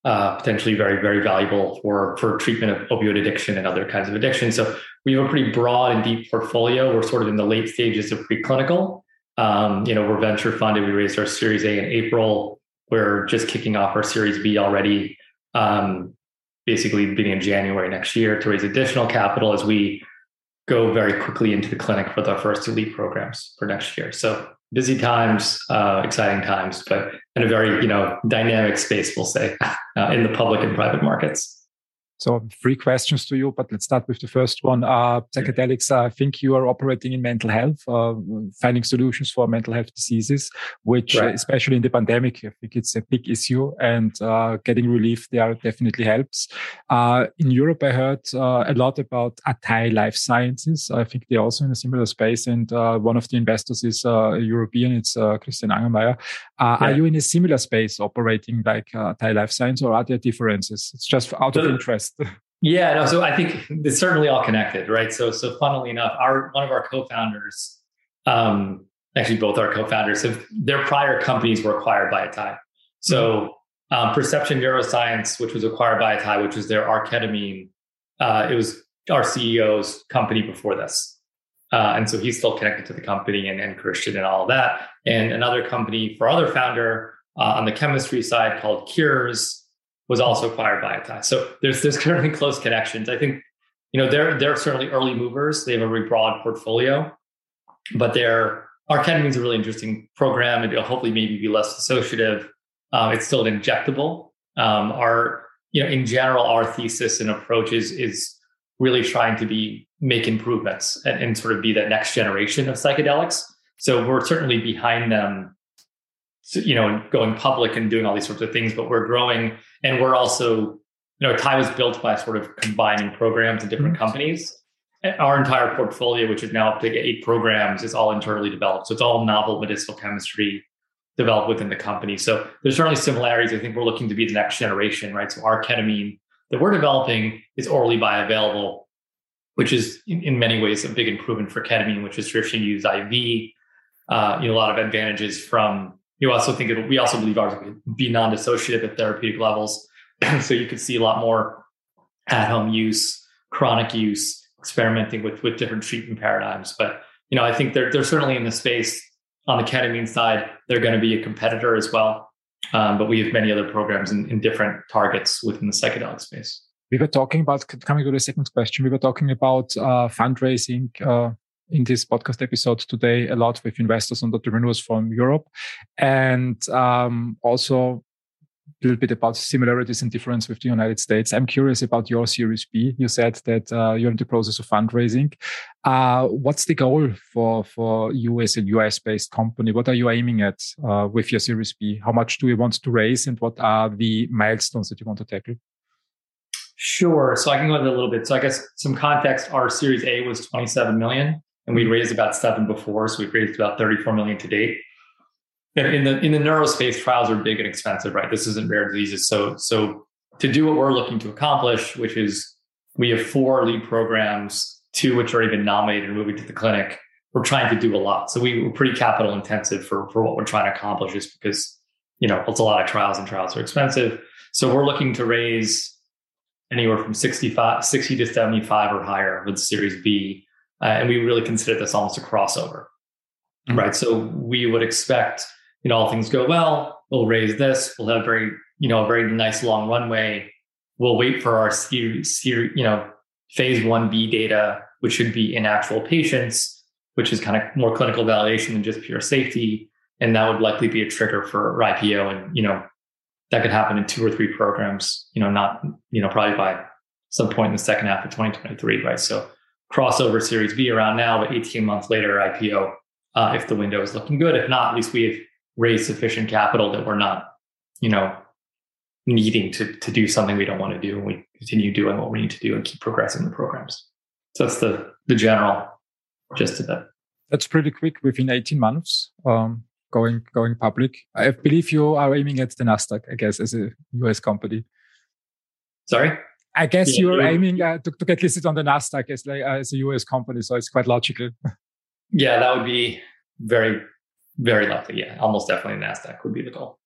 uh, potentially very, very valuable for, for treatment of opioid addiction and other kinds of addiction. So we have a pretty broad and deep portfolio. We're sort of in the late stages of preclinical. Um, you know, we're venture funded. We raised our Series A in April. We're just kicking off our Series B already, um, basically beginning January next year to raise additional capital as we go very quickly into the clinic for the first elite programs for next year. So busy times, uh, exciting times, but in a very you know dynamic space, we'll say, [laughs] uh, in the public and private markets. So three questions to you, but let's start with the first one. Uh, psychedelics, I think you are operating in mental health, uh, finding solutions for mental health diseases, which right. especially in the pandemic, I think it's a big issue and uh, getting relief there definitely helps. Uh, in Europe, I heard uh, a lot about Atai Life Sciences. I think they're also in a similar space and uh, one of the investors is a European. It's Christian Angermayer. Yeah. Are you in a similar space operating like Atai Life Science or are there differences? It's just out of interest. [laughs] Yeah, no, so I think it's certainly all connected, right? So, so funnily enough, our one of our co-founders, um, actually both our co-founders, have their prior companies were acquired by Atai. So, um, Perception Neuroscience, which was acquired by Atai, which was their R-ketamine, uh, it was our CEO's company before this, uh, and so he's still connected to the company and, and Christian and all of that. And another company for other founder uh, on the chemistry side called Kures was also acquired by Atai. So there's there's [laughs] currently close connections. I think you know they're they're certainly early movers. They have a very broad portfolio, but they're is a really interesting program. It'll hopefully maybe be less associative. Uh, it's still an injectable. Um, our you know in general our thesis and approach is is really trying to be make improvements and, and sort of be that next generation of psychedelics. So we're certainly behind them you know, going public and doing all these sorts of things, but we're growing and we're also, you know, Atai was built by sort of combining programs and different mm-hmm. companies. Our entire portfolio, which is now up to eight programs, is all internally developed. So it's all novel medicinal chemistry developed within the company. So there's certainly similarities. I think we're looking to be the next generation, right? So our ketamine that we're developing is orally bioavailable, which is in, in many ways a big improvement for ketamine, which is traditionally used IV. Uh, you know, a lot of advantages from you also think it we also believe ours would be non-dissociative at therapeutic levels. [clears throat] so you could see a lot more at-home use, chronic use, experimenting with with different treatment paradigms. But you know, I think they're they're certainly in the space on the ketamine side. They're going to be a competitor as well. Um, but we have many other programs in, in different targets within the psychedelic space. We were talking about coming to the second question. We were talking about uh, fundraising uh, in this podcast episode today a lot with investors and entrepreneurs from Europe, and um, also a little bit about similarities and difference with the United States. I'm curious about your Series B. You said that uh, you're in the process of fundraising. Uh, what's the goal for for you as a US based company? What are you aiming at uh, with your Series B? How much do you want to raise, and what are the milestones that you want to tackle? Sure. So I can go into a little bit. So I guess some context: our Series A was 27 million and we raised about seven before, so we've raised about 34 million to date. And in the in the neurospace, trials are big and expensive, right? This isn't rare diseases, so so to do what we're looking to accomplish, which is we have four lead programs, two which are even nominated and moving to the clinic. We're trying to do a lot, so we, we're pretty capital intensive for for what we're trying to accomplish, just because you know it's a lot of trials and trials are expensive. So we're looking to raise anywhere from 65, 60 to 75 or higher with Series B uh, and we really consider this almost a crossover, mm-hmm. right? So we would expect, you know, all things go well, we'll raise this, we'll have very, you know, a very nice long runway. We'll wait for our series, you know, phase 1B data, which should be in actual patients, which is kind of more clinical validation than just pure safety. And that would likely be a trigger for IPO. And, you know, that could happen in two or three programs, you know, not, you know, probably by some point in the second half of 2023, right? So crossover Series B around now, but 18 months later, IPO uh, if the window is looking good. If not, at least we have raised sufficient capital that we're not, you know, needing to to do something we don't want to do, and we continue doing what we need to do and keep progressing the programs. So that's the the general just a bit. That's pretty quick within 18 months. Um, going going public. I believe you are aiming at the Nasdaq, I guess, as a US company. Sorry. I guess yeah, you're yeah. aiming uh, to, to, get listed on the Nasdaq as like uh, as a US company, so it's quite logical. yeah, that would be very, very likely. Yeah, almost definitely Nasdaq would be the goal.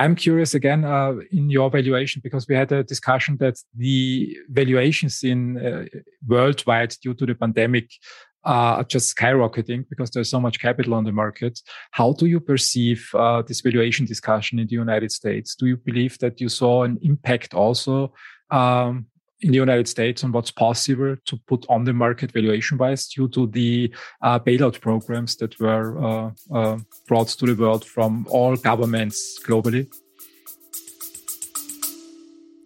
I'm curious again uh, in your valuation because we had a discussion that the valuations in uh, worldwide due to the pandemic are just skyrocketing because there's so much capital on the market. How do you perceive uh, this valuation discussion in the United States? Do you believe that you saw an impact also um, in the United States on what's possible to put on the market valuation wise due to the uh, bailout programs that were uh, uh, brought to the world from all governments globally?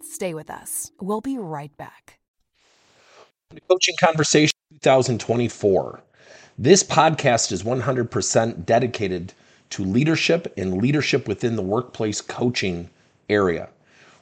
Stay with us. We'll be right back. Coaching Conversation 2024. This podcast is 100% dedicated to leadership and leadership within the workplace coaching area.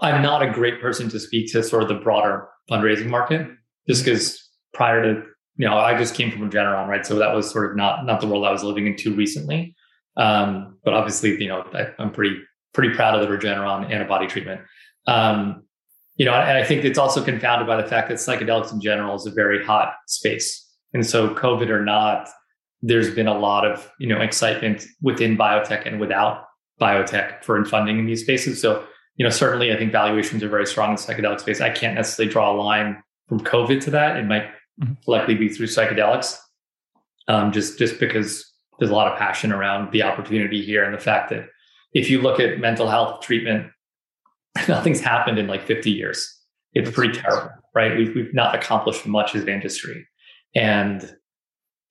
I'm not a great person to speak to sort of the broader fundraising market, just because prior to you know I just came from Regeneron, right? So that was sort of not not the world I was living in too recently. Um, but obviously, you know, I, am pretty pretty proud of the Regeneron antibody treatment. Um, you know, and I think it's also confounded by the fact that psychedelics in general is a very hot space, and so COVID or not, there's been a lot of you know excitement within biotech and without biotech for funding in these spaces. So you know, certainly I think valuations are very strong in the psychedelic space. I can't necessarily draw a line from COVID to that. It might mm-hmm. likely be through psychedelics, um, just just because there's a lot of passion around the opportunity here and the fact that if you look at mental health treatment, [laughs] nothing's happened in like 50 years. It's pretty terrible, right? We've we've not accomplished much as an industry, and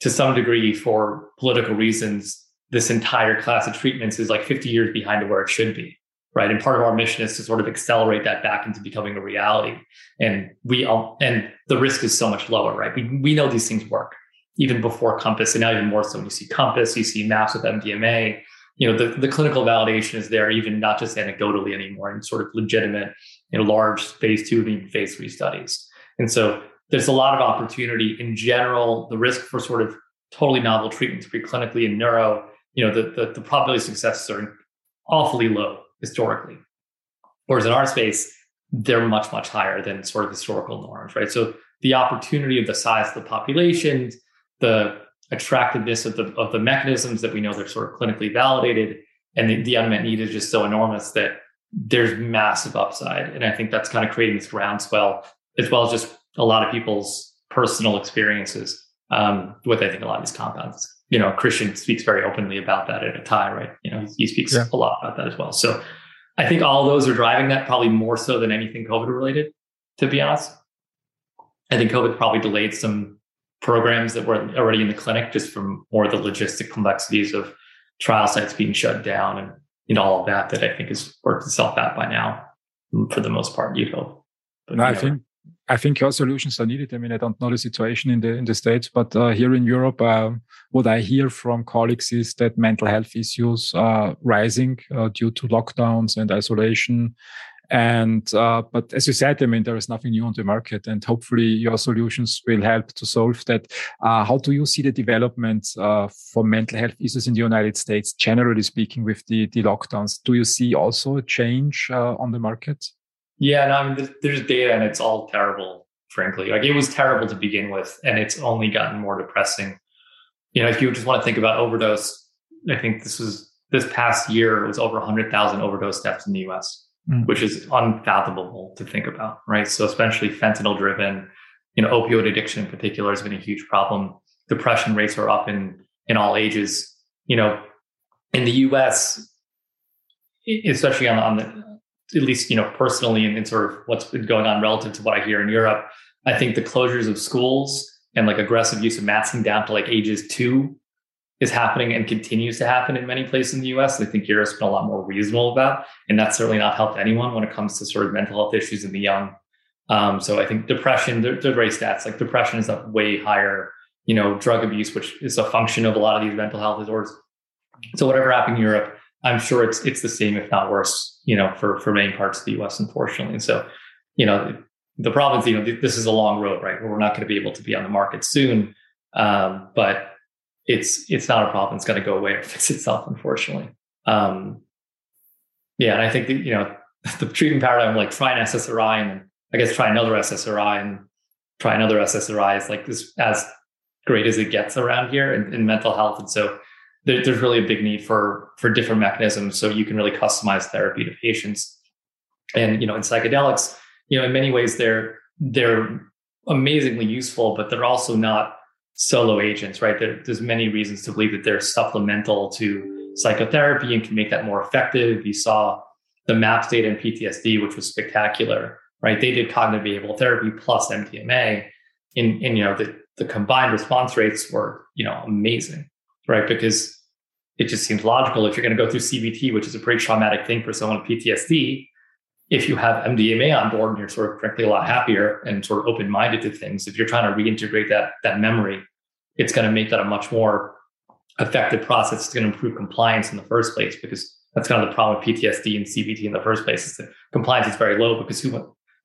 to some degree, for political reasons, this entire class of treatments is like 50 years behind where it should be right? And part of our mission is to sort of accelerate that back into becoming a reality. And we all, and the risk is so much lower, right? We, we know these things work even before Compass, and now even more so when you see Compass, you see MAPS with MDMA. You know, the, the clinical validation is there, even not just anecdotally anymore, and sort of legitimate, you know, large phase two and even phase three studies. And so there's a lot of opportunity in general. The risk for sort of totally novel treatments preclinically in neuro, you know, the, the, the probability of success are awfully low historically. Whereas in our space, they're much, much higher than sort of historical norms, right? So the opportunity of the size of the population, the attractiveness of the of the mechanisms that we know they're sort of clinically validated, and the, the unmet need is just so enormous that there's massive upside. And I think that's kind of creating this groundswell, as well as just a lot of people's personal experiences um, with I think a lot of these compounds you know, Christian speaks very openly about that at Atai, right? You know, he speaks yeah. a lot about that as well. So I think all those are driving that probably more so than anything COVID related, to be honest. I think COVID probably delayed some programs that were already in the clinic just from more of the logistic complexities of trial sites being shut down and you know all of that that I think has worked itself out by now for the most part, you'd hope. But no, I think I think your solutions are needed. I mean, I don't know the situation in the in the states, but uh, here in Europe, uh, what I hear from colleagues is that mental health issues are rising uh, due to lockdowns and isolation. And uh, but as you said, I mean, there is nothing new on the market, and hopefully your solutions will help to solve that. Uh, how do you see the development uh, for mental health issues in the United States, generally speaking, with the the lockdowns? Do you see also a change on the market? Yeah, no, I mean, there's, data and it's all terrible, frankly. Like it was terrible to begin with, and it's only gotten more depressing. You know, if you just want to think about overdose, I think this was this past year it was over 100,000 overdose deaths in the US, mm. which is unfathomable to think about, right? So, especially fentanyl driven, you know, opioid addiction in particular has been a huge problem. Depression rates are up in in all ages. You know, in the US, especially on, on the at least you know personally and, and sort of what's been going on relative to what I hear in Europe, I think the closures of schools and like aggressive use of masking down to like ages two is happening and continues to happen in many places in the US. I think Europe's been a lot more reasonable about, and that's certainly not helped anyone when it comes to sort of mental health issues in the young. Um, so I think depression, the, the race stats, like depression is up way higher, you know, drug abuse, which is a function of a lot of these mental health disorders. So whatever happened in Europe, I'm sure it's it's the same, if not worse, you know, for for many parts of the US, unfortunately. And so, you know, the problem is, you know, this is a long road, right? Where we're not going to be able to be on the market soon. Um, but it's it's not a problem. It's going to go away or fix itself, unfortunately. Um, yeah, and I think that you know [laughs] the treatment paradigm, like try an SSRI and I guess try another SSRI and try another SSRI is like this as great as it gets around here in, in mental health. And so there, there's really a big need for for different mechanisms so you can really customize therapy to patients. And you know, in psychedelics, you know, in many ways they're they're amazingly useful, but they're also not solo agents, right? There, there's many reasons to believe that they're supplemental to psychotherapy and can make that more effective. You saw the MAPS data in PTSD, which was spectacular, right? They did cognitive behavioral therapy plus MDMA. In, in you know, the, the combined response rates were, you know, amazing, right? Because it just seems logical if you're going to go through CBT, which is a pretty traumatic thing for someone with PTSD. If you have MDMA on board and you're sort of frankly a lot happier and sort of open minded to things, if you're trying to reintegrate that that memory, it's going to make that a much more effective process. It's going to improve compliance in the first place because that's kind of the problem with PTSD and CBT in the first place is that compliance is very low because who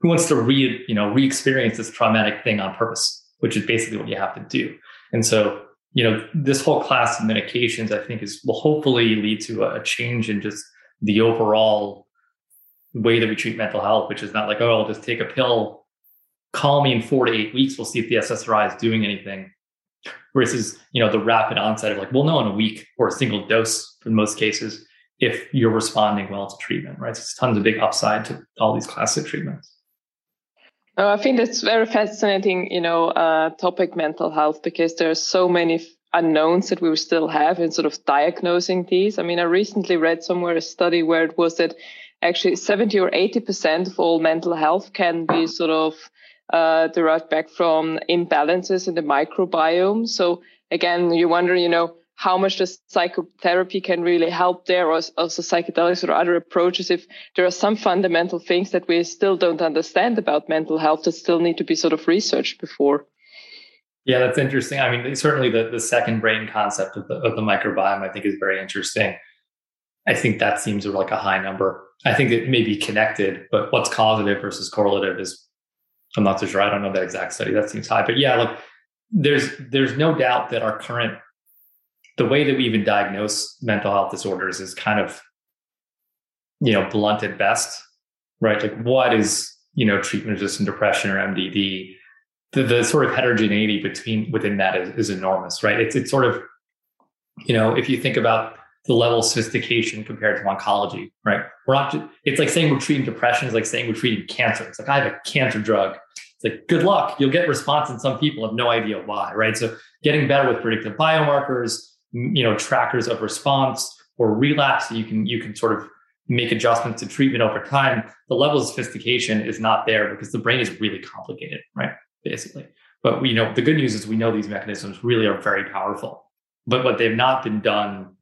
who wants to re you know re-experience this traumatic thing on purpose, which is basically what you have to do. And so you know this whole class of medications, I think, is will hopefully lead to a change in just the overall way that we treat mental health, which is not like oh I'll just take a pill, call me in four to eight weeks, we'll see if the SSRI is doing anything versus you know the rapid onset of like we'll know in a week or a single dose in most cases if you're responding well to treatment right? So there's tons of big upside to all these classic treatments i think it's very fascinating you know uh, topic mental health because there are so many unknowns that we still have in sort of diagnosing these i mean i recently read somewhere a study where it was that actually 70 or 80 percent of all mental health can be sort of uh, derived back from imbalances in the microbiome. So again, you wonder, you know, how much the psychotherapy can really help there, or also psychedelics or other approaches. If there are some fundamental things that we still don't understand about mental health that still need to be sort of researched before. Yeah, that's interesting. I mean, certainly the, the second brain concept of the, of the microbiome, I think, is very interesting. I think that seems like a high number. I think it may be connected, but what's causative versus correlative is I'm not so sure. I don't know that exact study. That seems high, but yeah, look, there's there's no doubt that our current the way that we even diagnose mental health disorders is kind of you know blunt at best, right? Like what is you know treatment resistant depression or MDD? The, the sort of heterogeneity between within that is, is enormous, right? It's it's sort of you know if you think about the level of sophistication compared to oncology, right? We're not, it's like saying we're treating depression is like saying we're treating cancer. It's like, I have a cancer drug. It's like, good luck. You'll get response in some people have no idea why, right? So getting better with predictive biomarkers, you know, trackers of response or relapse, you can, you can sort of make adjustments to treatment over time. The level of sophistication is not there because the brain is really complicated, right? Basically. But we know the good news is we know these mechanisms really are very powerful. But what they've not been done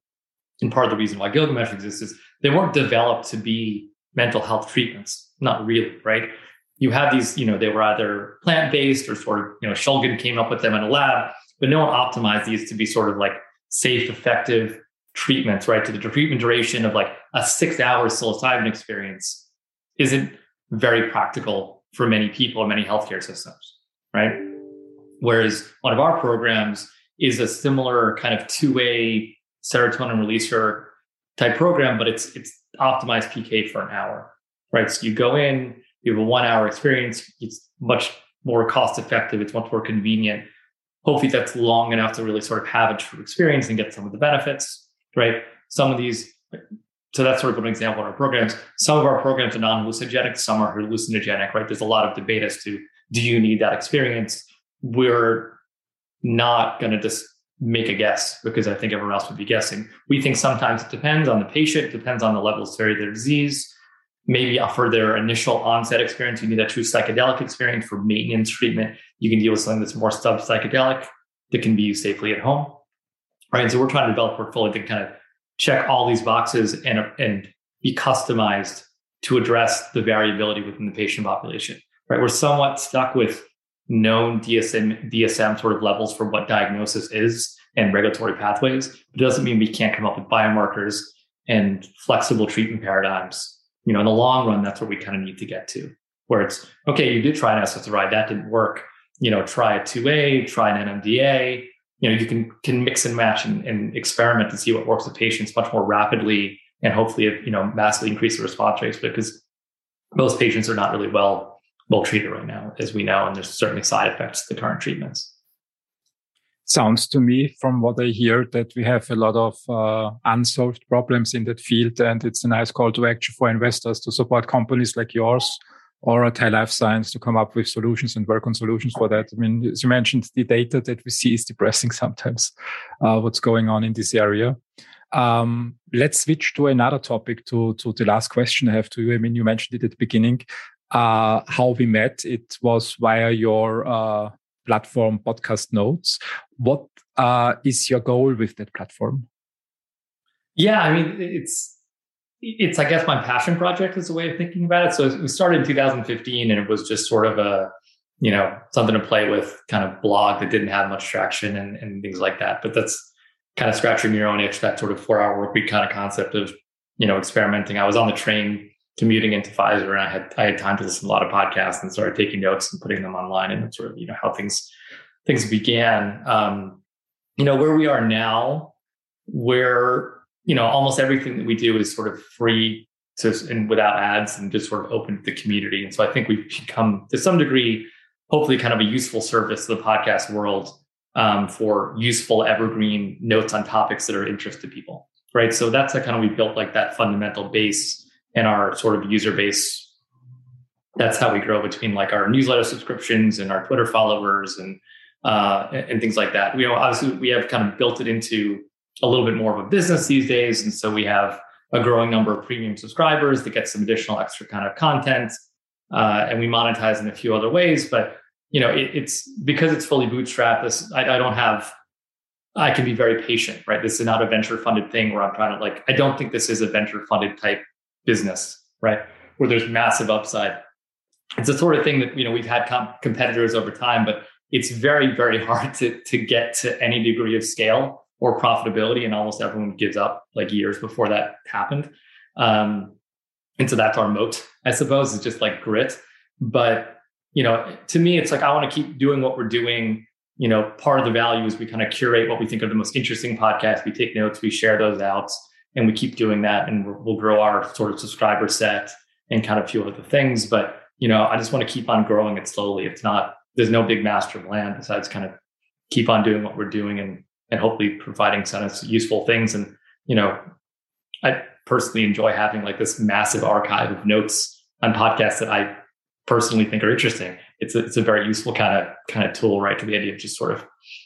and part of the reason why Gilgamesh exists is they weren't developed to be mental health treatments. Not really, right? You have these, you know, they were either plant based or sort of, you know, Shulgin came up with them in a lab, but no one optimized these to be sort of like safe, effective treatments, right? To the treatment duration of like a six hour psilocybin experience isn't very practical for many people or many healthcare systems, right? Whereas one of our programs is a similar kind of two way serotonin releaser type program, but it's it's optimized PK for an hour, right? So you go in, you have a one hour experience. It's much more cost effective. It's much more convenient. Hopefully, that's long enough to really sort of have a true experience and get some of the benefits, right? Some of these, so that's sort of an example in our programs. Some of our programs are non hallucinogenic, some are hallucinogenic, right? There's a lot of debate as to do you need that experience? We're not going to just make a guess because I think everyone else would be guessing. We think sometimes it depends on the patient, depends on the level of severity of their disease. Maybe for their initial onset experience, you need a true psychedelic experience for maintenance treatment. You can deal with something that's more sub psychedelic that can be used safely at home. Right. And so we're trying to develop a portfolio that kind of check all these boxes and, and be customized to address the variability within the patient population. Right. We're somewhat stuck with known DSM, DSM sort of levels for what diagnosis is and regulatory pathways. It doesn't mean we can't come up with biomarkers and flexible treatment paradigms. You know, in the long run, that's what we kind of need to get to, where it's okay, you did try an SSRI, that didn't work. You know, try a 2A, try an NMDA. You know, you can can mix and match and, and experiment to see what works with patients much more rapidly and hopefully, you know, massively increase the response rates because most patients are not really well well treated right now, as we know, and there's certainly side effects to the current treatments sounds to me from what I hear that we have a lot of uh, unsolved problems in that field. And it's a nice call to action for investors to support companies like yours or Atai Life Science to come up with solutions and work on solutions for that. I mean, as you mentioned, the data that we see is depressing [laughs] sometimes, uh, what's going on in this area. Um, let's switch to another topic to, to the last question I have to you. I mean, you mentioned it at the beginning, uh, how we met. It was via your, uh, platform podcast notes what uh, is your goal with that platform yeah i mean it's it's i guess my passion project is a way of thinking about it. So we started in 2015 and it was just sort of a you know something to play with kind of blog that didn't have much traction and, and things like that. But that's kind of scratching your own itch that sort of four hour work week kind of concept of you know experimenting. I was on the train commuting into Pfizer, and I had I had time to listen to a lot of podcasts and started taking notes and putting them online, and sort of you know how things things began. Um, you know where we are now, where you know almost everything that we do is sort of free to and without ads and just sort of open to the community. And so I think we've become to some degree, hopefully, kind of a useful service to the podcast world um, for useful evergreen notes on topics that are interest to people. Right. So that's a kind of we built like that fundamental base and our sort of user base. That's how we grow between like our newsletter subscriptions and our Twitter followers and uh, and things like that. We you know, obviously we have kind of built it into a little bit more of a business these days, and so we have a growing number of premium subscribers that get some additional extra kind of content, uh, and we monetize in a few other ways. But you know, it, it's because it's fully bootstrapped. This I, I don't have I can be very patient, right? This is not a venture funded thing where I'm trying to like, I don't think this is a venture funded type business, right? Where there's massive upside. It's the sort of thing that you know we've had competitors over time, but it's very very [laughs] hard to to get to any degree of scale or profitability, and almost everyone gives up like years before that happened. Um, and so that's our moat, I suppose, is just like grit. But you know, to me, it's like I want to keep doing what we're doing. You know, part of the value is we kind of curate what we think are the most interesting podcasts. We take notes, we share those out and we keep doing that and we'll grow our sort of subscriber set and kind of few other things but you know i just want to keep on growing it slowly it's not there's no big master plan besides kind of keep on doing what we're doing and and hopefully providing some useful things and you know i personally enjoy having like this massive archive of notes on podcasts that i personally think are interesting it's a, it's a very useful kind of kind of tool right to the idea of just sort of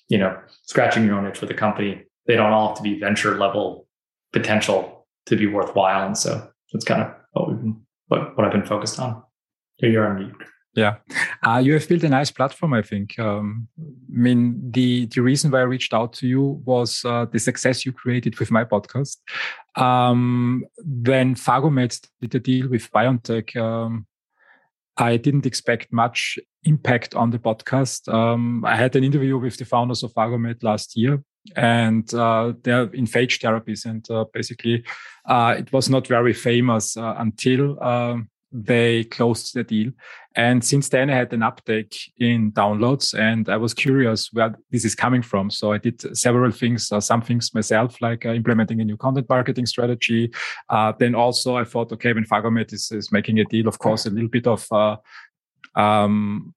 you know scratching your own itch with a company they don't all have to be venture level potential to be worthwhile. And so that's kind of what we've been, what, what I've been focused on. Here you're on mute. Yeah, uh, you have built a nice platform. I think. Um, I mean, the the reason why I reached out to you was uh, the success you created with my podcast. Um, when Phagomed did a deal with BioNTech, um, I didn't expect much impact on the podcast. Um, I had an interview with the founders of Phagomed last year, and uh, they're in phage therapies. And uh, basically, uh, it was not very famous uh, until um, they closed the deal. And since then, I had an uptake in downloads, and I was curious where this is coming from. So I did several things, uh, some things myself, like uh, implementing a new content marketing strategy. then also, I thought, okay, when Phagomed is, is making a deal, of course, a little bit of um,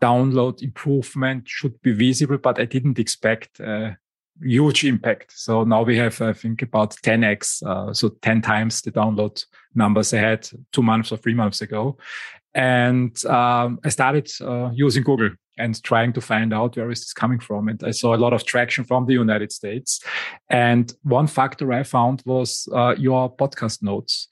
download improvement should be visible, but I didn't expect a huge impact. So now we have, I think, about 10x, uh, so 10 times the download numbers I had two months or three months ago. And um, I started uh, using Google and trying to find out where is this coming from. And I saw a lot of traction from the United States. And one factor I found was uh, your podcast notes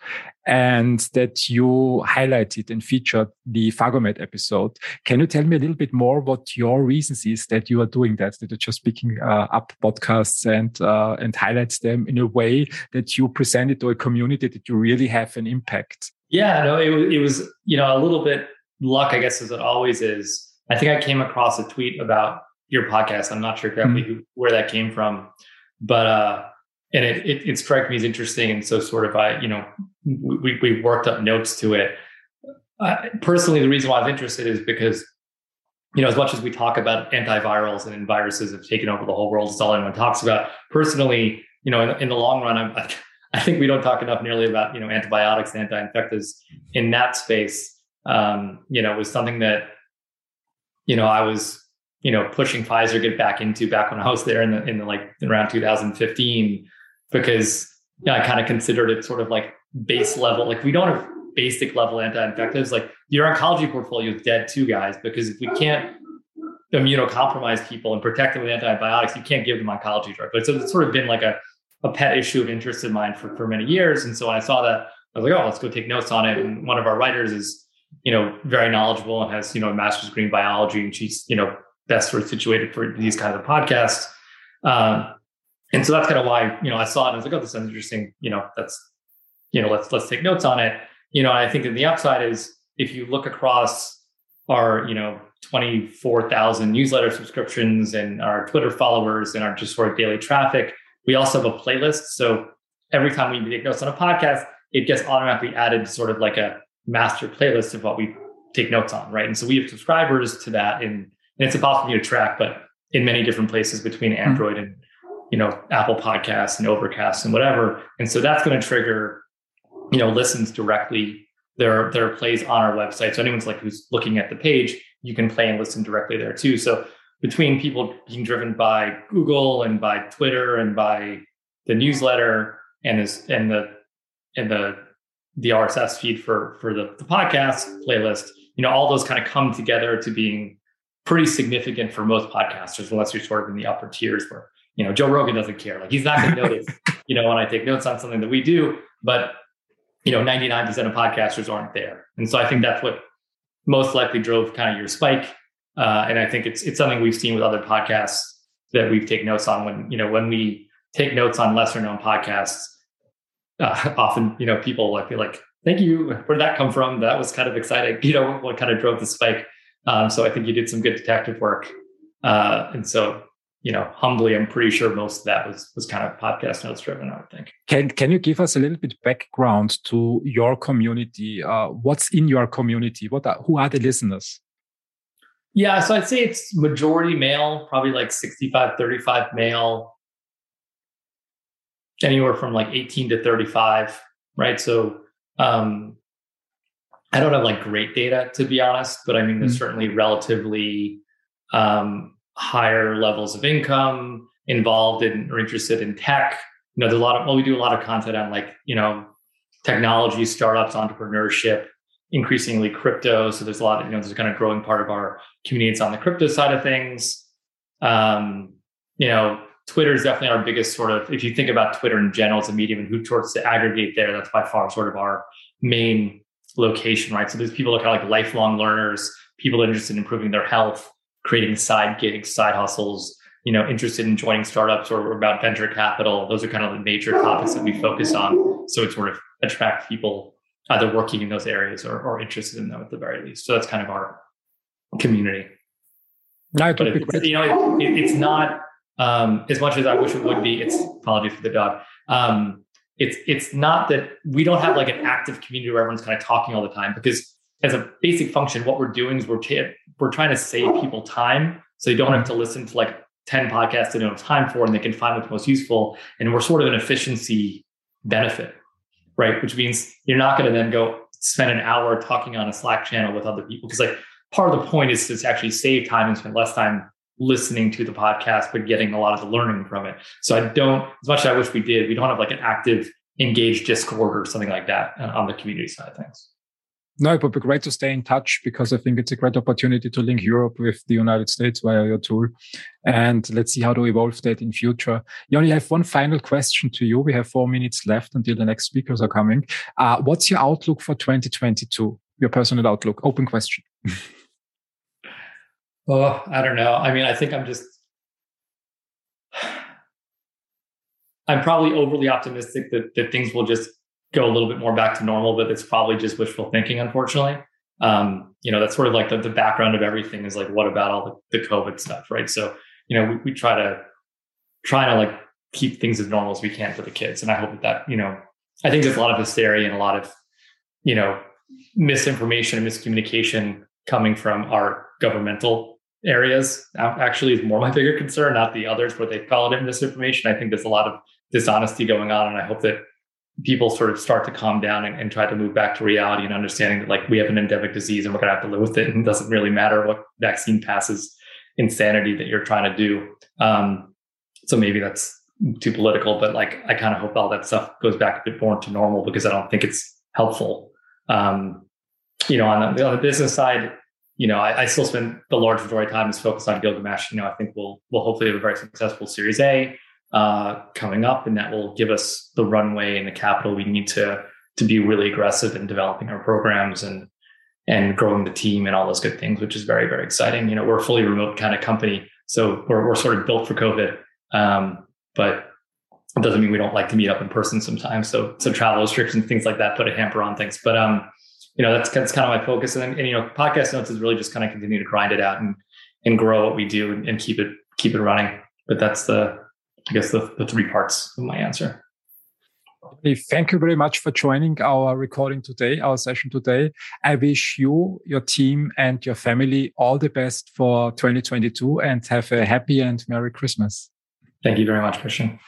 and that you highlighted and featured the Phagomed episode. Can you tell me a little bit more what your reasons is that you are doing that, that you're just picking uh, up podcasts and, uh, and highlights them in a way that you present it to a community that you really have an impact? Yeah, no, it, it was, you know, a little bit luck, I guess, as it always is. I think I came across a tweet about your podcast. I'm not sure exactly mm-hmm. who, where that came from, but uh, and it, it, it struck me as interesting. And so, sort of, I you know, we we worked up notes to it. Uh, personally, the reason why I was interested is because you know, as much as we talk about antivirals and viruses have taken over the whole world, it's all anyone talks about. Personally, you know, in, in the long run, I'm, [laughs] I think we don't talk enough nearly about you know antibiotics, and anti-infectives in that space. Um, you know, was something that you know, I was, you know, pushing Pfizer get back into back when I was there in the, in the like around 2015, because you know, I kind of considered it sort of like base level. Like we don't have basic level anti-infectives. Like your oncology portfolio is dead too, guys, because if we can't immunocompromise people and protect them with antibiotics, you can't give them oncology drugs. But so it's sort of been like a, a pet issue of interest in mine for, for many years. And so when I saw that, I was like, oh, let's go take notes on it. And one of our writers is you know, very knowledgeable and has, you know, a master's degree in biology and she's, you know, best sort of situated for these kinds of podcasts. Um, and so that's kind of why, you know, I saw it and I was like, oh, this sounds interesting. You know, that's, you know, let's, let's take notes on it. You know, I think that the upside is if you look across our, you know, 24,000 newsletter subscriptions and our Twitter followers and our just sort of daily traffic, we also have a playlist. So every time we take notes on a podcast, it gets automatically added to sort of like a master playlist of what we take notes on, right? And so we have subscribers to that, and, and it's impossible to track, but in many different places between mm-hmm. Android and you know Apple Podcasts and Overcast and whatever. And so that's going to trigger you know listens directly. There are, there are plays on our website, so anyone's like who's looking at the page, you can play and listen directly there too. So between people being driven by Google and by Twitter and by the newsletter and is and the and the the RSS feed for for the, the podcast playlist, you know, all those kind of come together to being pretty significant for most podcasters, unless you're sort of in the upper tiers where, you know, Joe Rogan doesn't care. Like he's not going to notice, [laughs] you know, when I take notes on something that we do, but you know, 99% of podcasters aren't there. And so I think that's what most likely drove kind of your spike. Uh, and I think it's it's something we've seen with other podcasts that we've taken notes on when, you know, when we take notes on lesser known podcasts, uh, [laughs] often, you know, people like be like, thank you. Where did that come from? That was kind of exciting. [laughs] You know, what kind of drove the spike. Um, so I think you did some good detective work. Uh, and so, you know, humbly, I'm pretty sure most of that was was kind of podcast notes driven. I would think. Can Can you give us a little bit background to your community? Uh, what's in your community? What are, who are the listeners? Yeah, so I'd say it's majority male, probably like 65, 35 male, anywhere from like 18 to 35, right? So um, I don't have like great data to be honest, but I mean, there's mm-hmm. certainly relatively um, higher levels of income involved in or interested in tech. You know, there's a lot of, well, we do a lot of content on like, you know, technology, startups, entrepreneurship, increasingly crypto. So there's a lot of, you know, there's a kind of growing part of our communities on the crypto side of things. Um, you know, Twitter is definitely our biggest sort of, if you think about Twitter in general, it's a medium and who sorts to aggregate there. That's by far sort of our main location, right? So these people are kind of like lifelong learners, people interested in improving their health, creating side gigs, side hustles, you know, interested in joining startups or about venture capital. Those are kind of the major topics that we focus on. So it sort of attract people either working in those areas or, or interested in them at the very least. So that's kind of our community. No, but it, you know, it, it's not um, as much as I wish it would be. It's apologies for the dog. Um, it's it's not that we don't have like an active community where everyone's kind of talking all the time because as a basic function, what we're doing is we're t- we're trying to save people time so they don't have to listen to like 10 podcasts they don't have time for and they can find what's most useful. And we're sort of an efficiency benefit, right? Which means you're not going to then go spend an hour talking on a Slack channel with other people because like part of the point is to actually save time and spend less time listening to the podcast, but getting a lot of the learning from it. So I don't, as much as I wish we did, we don't have like an active engaged Discord or something like that uh, on the community side of things. No, it would be great to stay in touch because I think it's a great opportunity to link Europe with the United States via your tool. And let's see how to evolve that in future. You only have one final question to you. We have four minutes left until the next speakers are coming. Uh, what's your outlook for 2022? Your personal outlook? Open question. [laughs] oh, I don't know. I mean, I think I'm just, I'm probably overly optimistic that, that things will just go a little bit more back to normal, but it's probably just wishful thinking, unfortunately. Um, you know, that's sort of like the, the background of everything is like, what about all the, the COVID stuff, right? So, you know, we, we try to try to like keep things as normal as we can for the kids. And I hope that, that, you know, I think there's a lot of hysteria and a lot of, you know, misinformation and miscommunication coming from our governmental areas actually is more my bigger concern, not the others where they call it misinformation. I think there's a lot of dishonesty going on. And I hope that people sort of start to calm down and, and, try to move back to reality and understanding that like we have an endemic disease and we're going to have to live with it and it doesn't really matter what vaccine passes insanity that you're trying to do um, so maybe that's too political but like i kind of hope all that stuff goes back a bit more to normal because i don't think it's helpful um, you know on the, on the business side you know I, I still spend the large majority of time is focused on gilgamesh you know i think we'll we'll hopefully have a very successful series a uh, coming up, and that will give us the runway and the capital we need to to be really aggressive in developing our programs and and growing the team and all those good things, which is very very exciting. You know, we're a fully remote kind of company, so we're we're sort of built for COVID, um, but it doesn't mean we don't like to meet up in person sometimes. So so travel restrictions, and things like that, put a hamper on things. But um, you know, that's that's kind of my focus. And, and you know, podcast notes is really just kind of continue to grind it out and and grow what we do and, and keep it keep it running. But that's the I guess the, the three parts of my answer. Thank you very much for joining our recording today, our session today. I wish you, your team, and your family all the best for 2022 and have a happy and Merry Christmas. Thank you very much, Christian.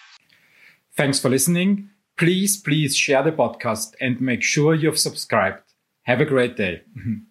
Thanks for listening. Please, please share the podcast and make sure you've subscribed. Have a great day. [laughs]